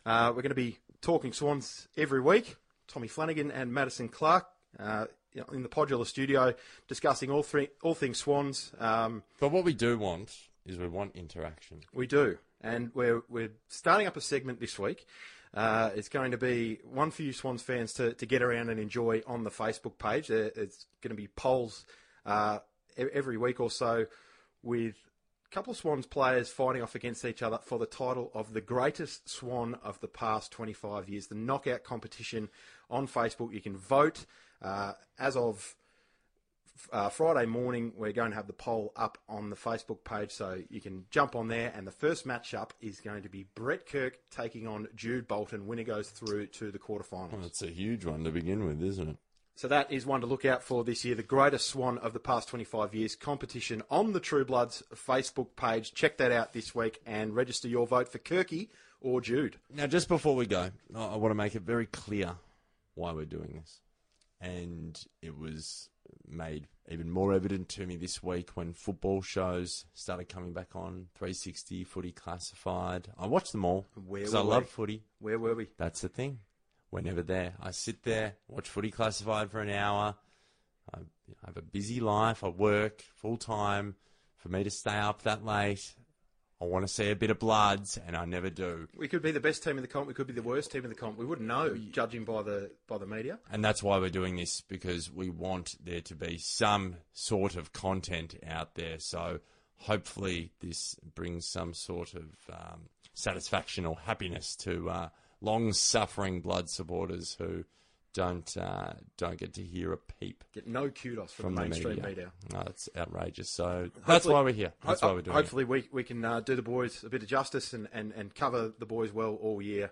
Uh, we're going to be talking Swans every week. Tommy Flanagan and Madison Clark uh, in the Podular studio discussing all, three, all things Swans. Um, But what we do want is we want interaction. we do. And we're, we're starting up a segment this week. Uh, it's going to be one for you Swans fans to, to get around and enjoy on the Facebook page. There- It's going to be polls uh, every week or so with a couple of Swans players fighting off against each other for the title of the greatest Swan of the past 25 years. The knockout competition on Facebook. You can vote. Uh, as of uh, Friday morning, we're going to have the poll up on the Facebook page, so you can jump on there. And the first matchup is going to be Brett Kirk taking on Jude Bolton. Winner goes through to the quarterfinals. Well, it's a huge one to begin with, isn't it? So that is one to look out for this year. The greatest swan of the past 25 years competition on the True Bloods Facebook page. Check that out this week and register your vote for Kirky or Jude. Now, just before we go, I I want to make it very clear why we're doing this. And it was made even more evident to me this week when football shows started coming back on 360, footy classified. I watched them all Where because I were love we? footy. Where were we? That's the thing. We're never there. I sit there, watch footy classified for an hour. I have a busy life. I work full time. For me to stay up that late, I want to see a bit of bloods, and I never do. We could be the best team in the comp. We could be the worst team in the comp. We wouldn't know, judging by the by the media. And that's why we're doing this because we want there to be some sort of content out there. So hopefully this brings some sort of um, satisfaction or happiness to uh, long-suffering blood supporters who don't uh, don't get to hear a peep Get no kudos from, from the mainstream media. media. No, it's outrageous. So that's why we're here. That's ho- why we're doing it. Hopefully, we, we can uh, do the boys a bit of justice and, and, and cover the boys well all year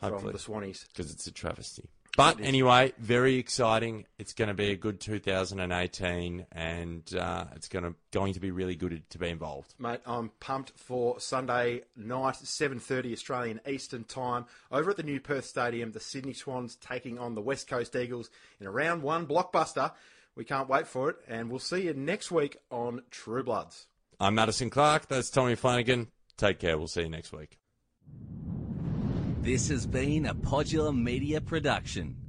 Hopefully. from the Swannies. because it's a travesty. But anyway, very exciting. It's going to be a good 2018, and uh, it's going to going to be really good to be involved. Mate, I'm pumped for Sunday night, 7.30 Australian Eastern Time. Over at the new Perth Stadium, the Sydney Swans taking on the West Coast Eagles in a round one blockbuster. We can't wait for it, and we'll see you next week on True Bloods. I'm Madison Clark. That's Tommy Flanagan. Take care. We'll see you next week. This has been a Podular Media production.